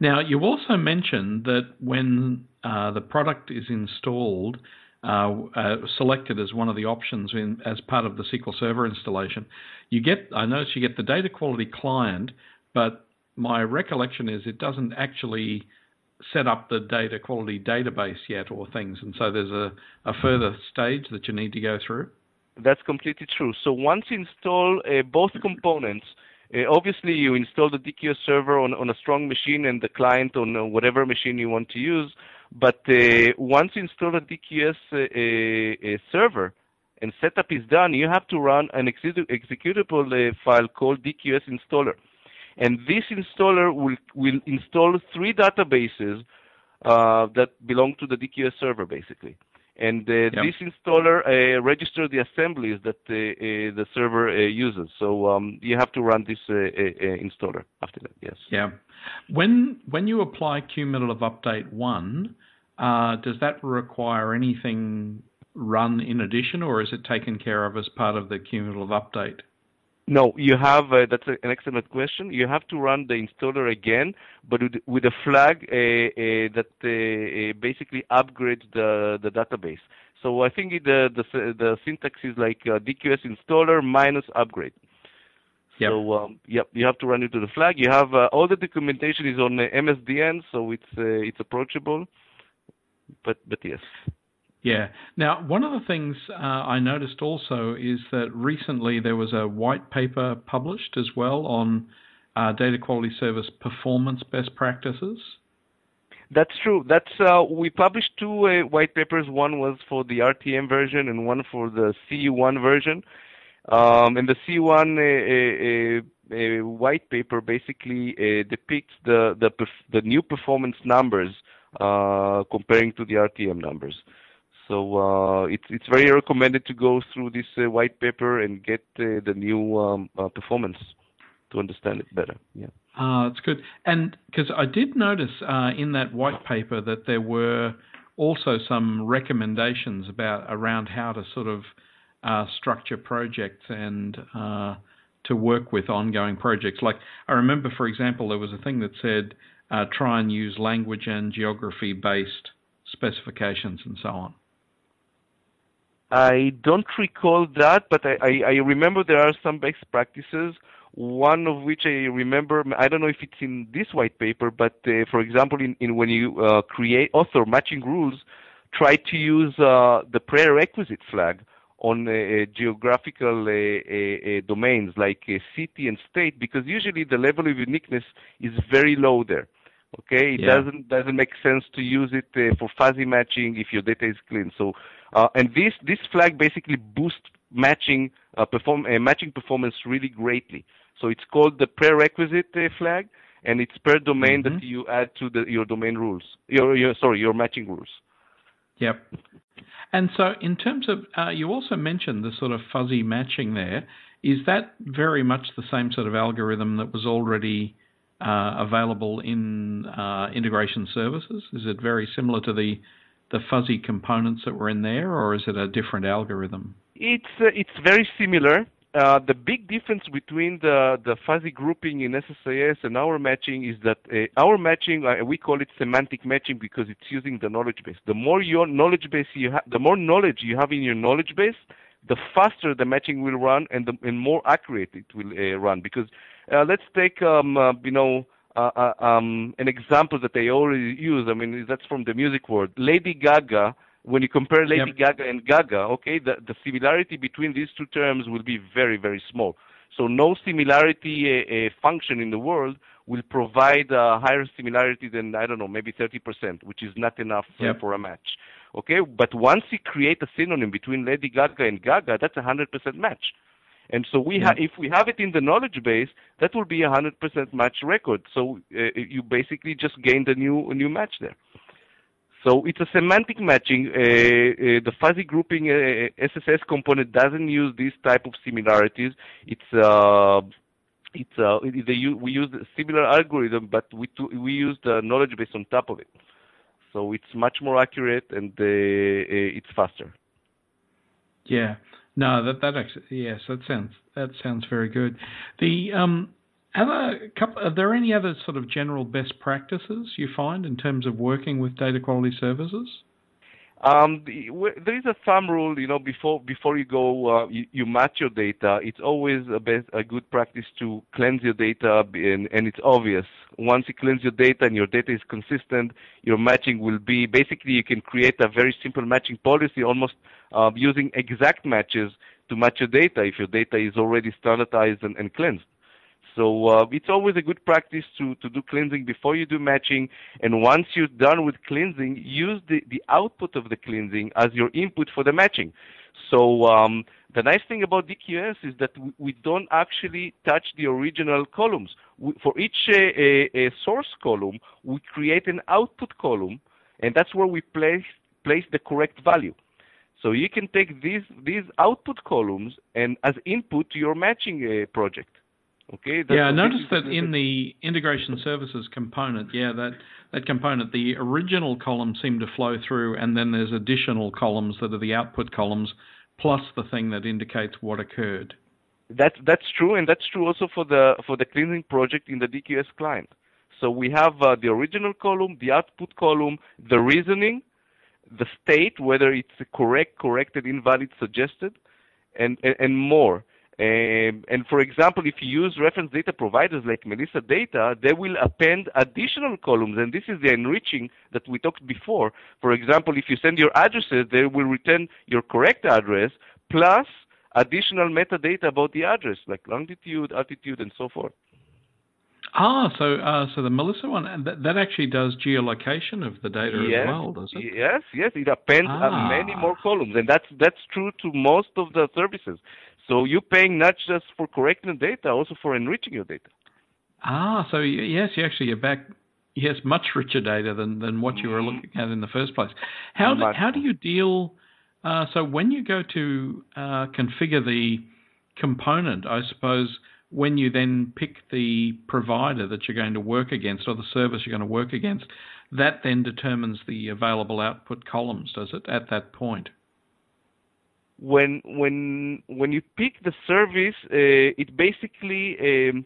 Now you also mentioned that when the product is installed uh, uh, selected as one of the options in, as part of the SQL Server installation. You get, I notice you get the data quality client, but my recollection is it doesn't actually set up the data quality database yet or things, and so there's a, a further stage that you need to go through. That's completely true. So once you install uh, both components, uh, obviously you install the DQS server on, on a strong machine and the client on uh, whatever machine you want to use. But uh, once you install a DQS uh, server and setup is done, you have to run an executable uh, file called DQS installer. And this installer will, will install three databases uh, that belong to the DQS server, basically. And uh, this installer uh, registers the assemblies that the server uses. So um, you have to run this installer after that, yes. Yeah. When when you apply cumulative update one, uh, does that require anything run in addition, or is it taken care of as part of the cumulative update? No, you have. Uh, that's an excellent question. You have to run the installer again, but with, with a flag uh, uh, that uh, uh, basically upgrades the the database. So I think the the, the syntax is like uh, DQS installer minus upgrade. Yep. So um, yep, you have to run it into the flag. You have uh, all the documentation is on uh, MSDN, so it's uh, it's approachable. But but yes. Yeah. Now, one of the things uh, I noticed also is that recently there was a white paper published as well on uh, data quality service performance best practices. That's true. That's uh, we published two white papers. One was for the RTM version and one for the CU1 version um, and the CU1 uh, uh, uh, white paper basically depicts the, the, the new performance numbers comparing to the RTM numbers. So uh, it's it's very recommended to go through this uh, white paper and get uh, the new um, performance to understand it better. Yeah. Ah, that's good. And because I did notice in that white paper that there were also some recommendations about around how to sort of uh, structure projects and uh, to work with ongoing projects. Like I remember, for example, there was a thing that said uh, try and use language and geography based specifications and so on. I don't recall that, but I, I, I remember there are some best practices. One of which I remember, I don't know if it's in this white paper, but uh, for example, in, in when you uh, create author matching rules, try to use uh, the prerequisite flag on uh, geographical uh, domains like city and state, because usually the level of uniqueness is very low there. Okay, it yeah. doesn't doesn't make sense to use it uh, for fuzzy matching if your data is clean. So, uh, and this this flag basically boosts matching uh, perform matching performance really greatly. So it's called the prerequisite flag, and it's per domain mm-hmm. that you add to the, your domain rules. Your, your sorry, your matching rules. Yep. And so, in terms of, uh, you also mentioned the sort of fuzzy matching there. Is that very much the same sort of algorithm that was already uh, available in uh, integration services? Is it very similar to the the fuzzy components that were in there, or is it a different algorithm? It's uh, it's very similar. Uh, the big difference between the, the fuzzy grouping in SSIS and our matching is that uh, our matching, uh, we call it semantic matching because it's using the knowledge base. The more your knowledge base you have, the more knowledge you have in your knowledge base, the faster the matching will run and the and more accurate it will uh, run. Because uh, let's take um, uh, you know um, an example that they already use. I mean that's from the music world. Lady Gaga when you compare Lady yep. Gaga and Gaga, okay, the, the similarity between these two terms will be very, very small. So no similarity uh, uh, function in the world will provide a higher similarity than, I don't know, maybe 30%, which is not enough yep. for a match. Okay, but once you create a synonym between Lady Gaga and Gaga, that's a 100% match. And so we ha- if we have it in the knowledge base, that will be a 100% match record. So uh, you basically just gained a new a new match there. So it's a semantic matching. Uh, uh, the fuzzy grouping uh, SSIS component doesn't use this type of similarities. It's uh, it's uh, we use a similar algorithm, but we we use the knowledge base on top of it. So it's much more accurate and uh, uh, it's faster. Yeah. No, that that actually yes, that sounds that sounds very good. The um, other couple, are there any other sort of general best practices you find in terms of working with data quality services? Um, the, there is a thumb rule, you know, before before you go, uh, you, you, match your data. It's always a, best, a good practice to cleanse your data, and, and, it's obvious. Once you cleanse your data and your data is consistent, your matching will be basically you can create a very simple matching policy, almost uh, using exact matches to match your data if your data is already standardized and, and cleansed. So uh, it's always a good practice to, to do cleansing before you do matching. And once you're done with cleansing, use the, the output of the cleansing as your input for the matching. So um, the nice thing about DQS is that we, we don't actually touch the original columns. We, for each uh, a, a source column, we create an output column, and that's where we place, place the correct value. So you can take these, these output columns and as input to your matching uh, project. Okay. yeah, I noticed that in the integration services component, yeah, that that component, the original columns seem to flow through, and then there's additional columns that are the output columns, plus the thing that indicates what occurred. That's that's true, and that's true also for the for the cleansing project in the DQS client. So we have uh, the original column, the output column, the reasoning, the state, whether it's correct, corrected, invalid, suggested, and, and, and more. Um, and for example, if you use reference data providers like Melissa Data, they will append additional columns, and this is the enriching that we talked before. For example, if you send your addresses, they will return your correct address plus additional metadata about the address, like longitude, altitude, and so forth. Ah, so uh, so the Melissa one that, that actually does geolocation of the data yes, as well, does it? Yes, yes, it appends ah. many more columns, and that's that's true to most of the services. So you're paying not just for correcting the data, also for enriching your data. Ah, so yes, you actually you're back. Yes, much richer data than, than what you were mm-hmm. looking at in the first place. How do, how do you deal? Uh, so when you go to uh, configure the component, I suppose when you then pick the provider that you're going to work against or the service you're going to work against, that then determines the available output columns, does it? At that point when when when you pick the service, uh, it basically um,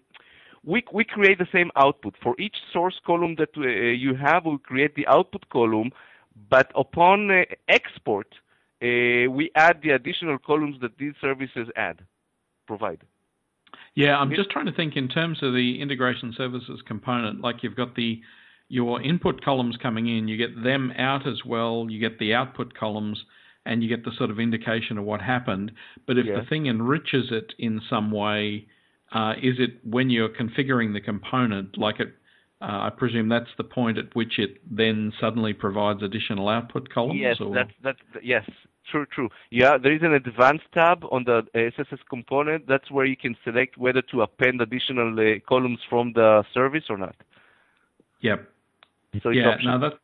we we create the same output for each source column that uh, you have. We create the output column, but upon uh, export, uh, we add the additional columns that these services add, provide. Yeah, I'm just trying to think in terms of the integration services component. Like you've got the your input columns coming in, you get them out as well. You get the output columns, and you get the sort of indication of what happened. But if the thing enriches it in some way, uh, is it when you're configuring the component, like it? Uh, I presume that's the point at which it then suddenly provides additional output columns. Yes, or? that's that's yes, true, true. Yeah, there is an advanced tab on the SSS component. That's where you can select whether to append additional uh, columns from the service or not. Yep. So yeah, no, that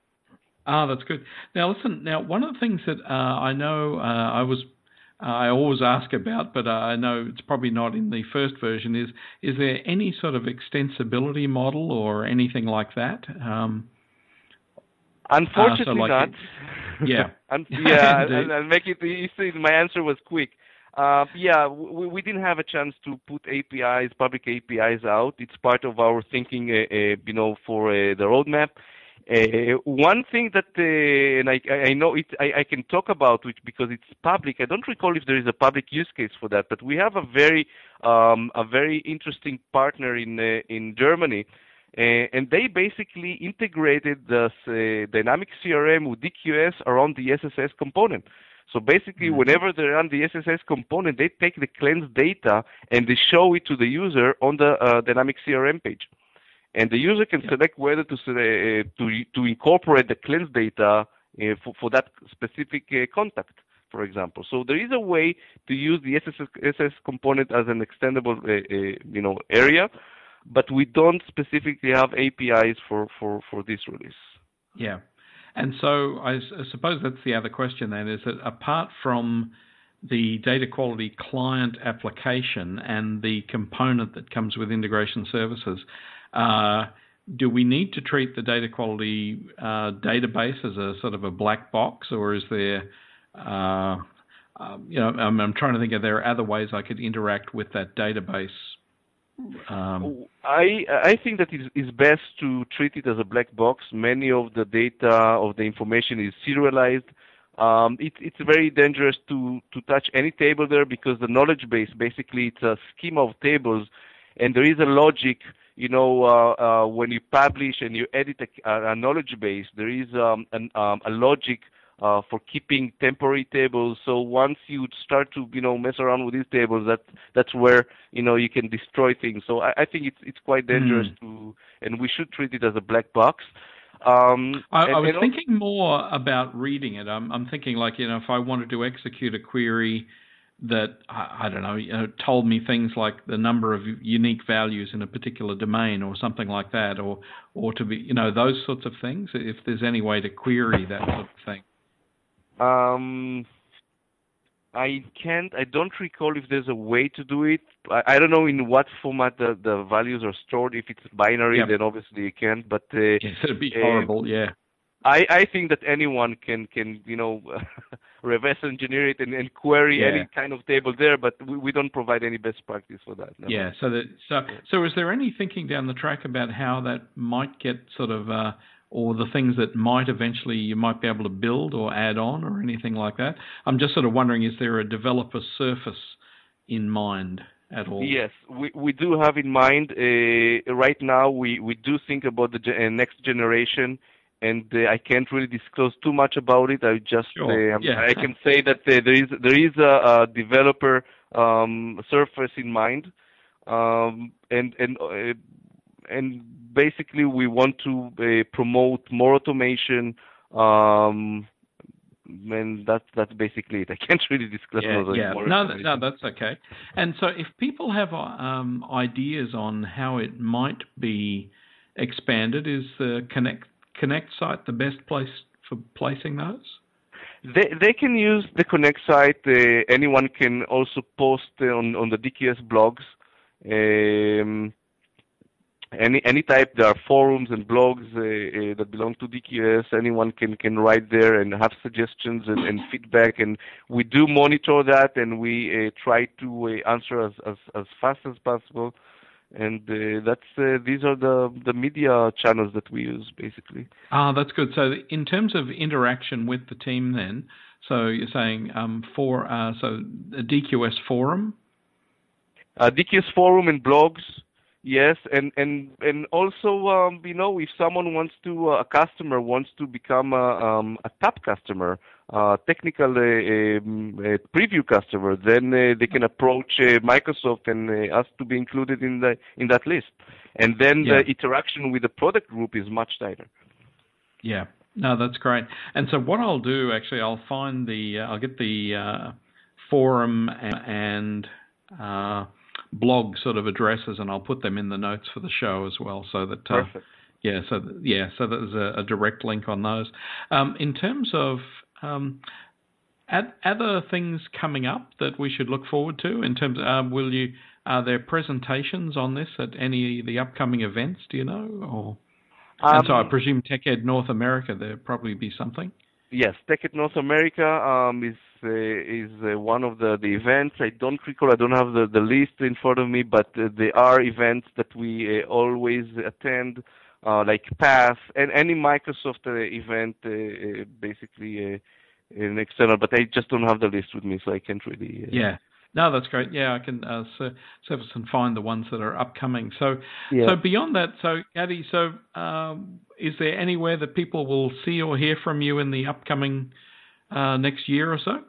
ah, that's good. Now listen, now one of the things that uh, I know uh, I was I always ask about, but I know it's probably not in the first version. Is is there any sort of extensibility model or anything like that? Um, Unfortunately, uh, so like not. It, *laughs* yeah, *laughs* yeah. I'll, I'll, make it easy. My answer was quick. Uh, yeah, we, we, didn't have a chance to put APIs, public APIs out. It's part of our thinking, uh, uh, you know, for uh, the roadmap. Uh, one thing that, uh, and I, I know it, I, I, can talk about it because it's public. I don't recall if there is a public use case for that, but we have a very, um, a very interesting partner in uh, in Germany, and they basically integrated the dynamic CRM with DQS around the SSS component. So basically, mm-hmm. whenever they run the SSS component, they take the cleansed data and they show it to the user on the uh, dynamic CRM page and the user can select whether to uh, to to incorporate the cleansed data uh, for, for that specific uh, contact, for example. So there is a way to use the SSS, SS component as an extendable you know area, but we don't specifically have APIs for for for this release. Yeah. And so I, I suppose that's the other question then is that apart from the data quality client application and the component that comes with integration services, uh, do we need to treat the data quality uh, database as a sort of a black box, or is there, uh, um, you know, I'm, I'm, trying to think of there are other ways I could interact with that database. Um, I I think that it is best to treat it as a black box. Many of the data of the information is serialized. Um, it, it's very dangerous to, to touch any table there because the knowledge base basically it's a schema of tables, and there is a logic you know, uh, uh, when you publish and you edit a, a knowledge base, there is um, an, um, a logic uh, for keeping temporary tables. So once you start to, you know, mess around with these tables, that that's where you know you can destroy things. So I, I think it's it's quite dangerous mm. to, and we should treat it as a black box. Um, I, and, I, was thinking more about reading it. I'm, I'm thinking like you know if I wanted to execute a query that I, I don't know you know, told me things like the number of unique values in a particular domain or something like that, or or to be you know those sorts of things. If there's any way to query that sort of thing. Um, I can't. I don't recall if there's a way to do it. I, I don't know in what format the, the values are stored. If it's binary, yep. then obviously you can't. But uh, yes, it'd be uh, horrible. Yeah. I, I think that anyone can can you know *laughs* reverse engineer it and, and query yeah. any kind of table there, but we, we don't provide any best practice for that. No. Yeah. So that so so is there any thinking down the track about how that might get sort of uh, or the things that might eventually you might be able to build or add on or anything like that? I'm just sort of wondering, is there a developer surface in mind? At all. Yes, we, we do have in mind. Uh, right now, we, we do think about the ge- uh, next generation and uh, I can't really disclose too much about it. I just sure. uh, yeah. I can say that uh, there is there is a, a developer um, surface in mind, um, and and uh, and basically we want to uh, promote more automation. Um, and that's that's basically it. I can't really disclose yeah, yeah. No, no, that's okay. And so, if people have um, ideas on how it might be expanded, is the Connect Connect site the best place for placing those? They they can use the Connect site. Uh, anyone can also post on on the DQS blogs. Um, any any type. There are forums and blogs uh, uh, that belong to DQS. Anyone can can write there and have suggestions and, and feedback. And we do monitor that, and we uh, try to uh, answer as, as as fast as possible and uh, that's uh, these are the the media channels that we use basically. Ah, that's good. So in terms of interaction with the team, then, So you're saying um, for uh, so a DQS forum, uh, DQS forum and blogs, yes, and and and also um, you know if someone wants to uh, a customer wants to become a, um, a top customer, technical uh, um, preview customer, then uh, they can approach uh, Microsoft and ask to be included in the in that list, and then the interaction with the product group is much tighter. Yeah, no, that's great. And so what I'll do actually, I'll find the, uh, I'll get the uh, forum and, uh, blog sort of addresses, and I'll put them in the notes for the show as well, so that. Uh, Perfect. Yeah, so yeah, so there's a, a direct link on those. Um, in terms of um, are other things coming up that we should look forward to, in terms, of, uh, will you? Are there presentations on this at any of the upcoming events? Do you know? Or um, and so I um, presume TechEd North America, there'll probably be something. Yes, TechEd North America um, is uh, is uh, one of the, the events. I don't recall, I don't have the, the list in front of me, but uh, there are events that we uh, always attend, uh, like PASS and any Microsoft uh, event, basically an external. But I just don't have the list with me, so I can't really. yeah. No, that's great. Yeah, I can uh, surface and find the ones that are upcoming. So, yeah. so beyond that, so Gadi, so um, is there anywhere that people will see or hear from you in the upcoming uh, next year or so?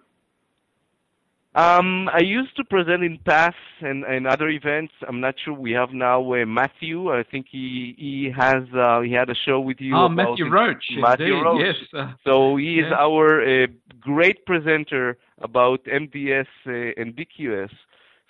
Um, I used to present in PASS and, and other events. I'm not sure we have now uh, Matthew. I think he he has uh, he had a show with you. Oh, Matthew Roche. Matthew indeed. Roche. Yes. Uh, so he is our uh, great presenter about MDS uh, and DQS.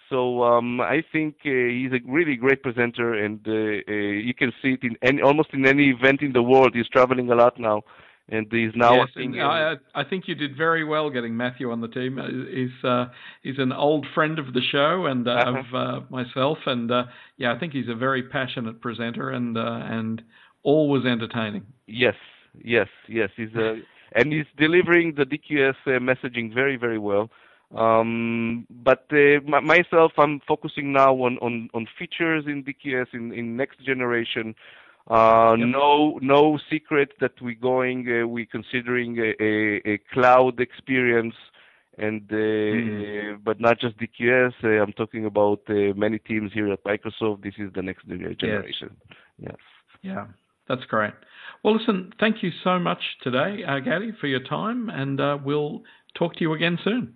So um, I think uh, he's a really great presenter, and you can see it in any, almost in any event in the world. He's traveling a lot now and he's now yes, and I, I, think you did very well getting Matthew on the team. Uh, he's uh, he's an old friend of the show and uh, uh-huh. of uh, myself, and uh, yeah, I think he's a very passionate presenter and uh, and always entertaining. Yes, yes, yes. He's a *laughs* and he's delivering the DQS messaging very very well. Um, but myself, I'm focusing now on, on, on features in DQS in, in next generation. Uh, yep. No, no secret that we're going. Uh, we're considering a, a, a, cloud experience, and uh, mm. but not just DQS. Uh, I'm talking about uh, many teams here at Microsoft. This is the next generation. Yes. yes. Yeah, that's great. Well, listen, thank you so much today, uh, for your time, and we'll talk to you again soon.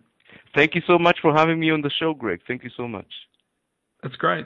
Thank you so much for having me on the show, Greg. Thank you so much. That's great.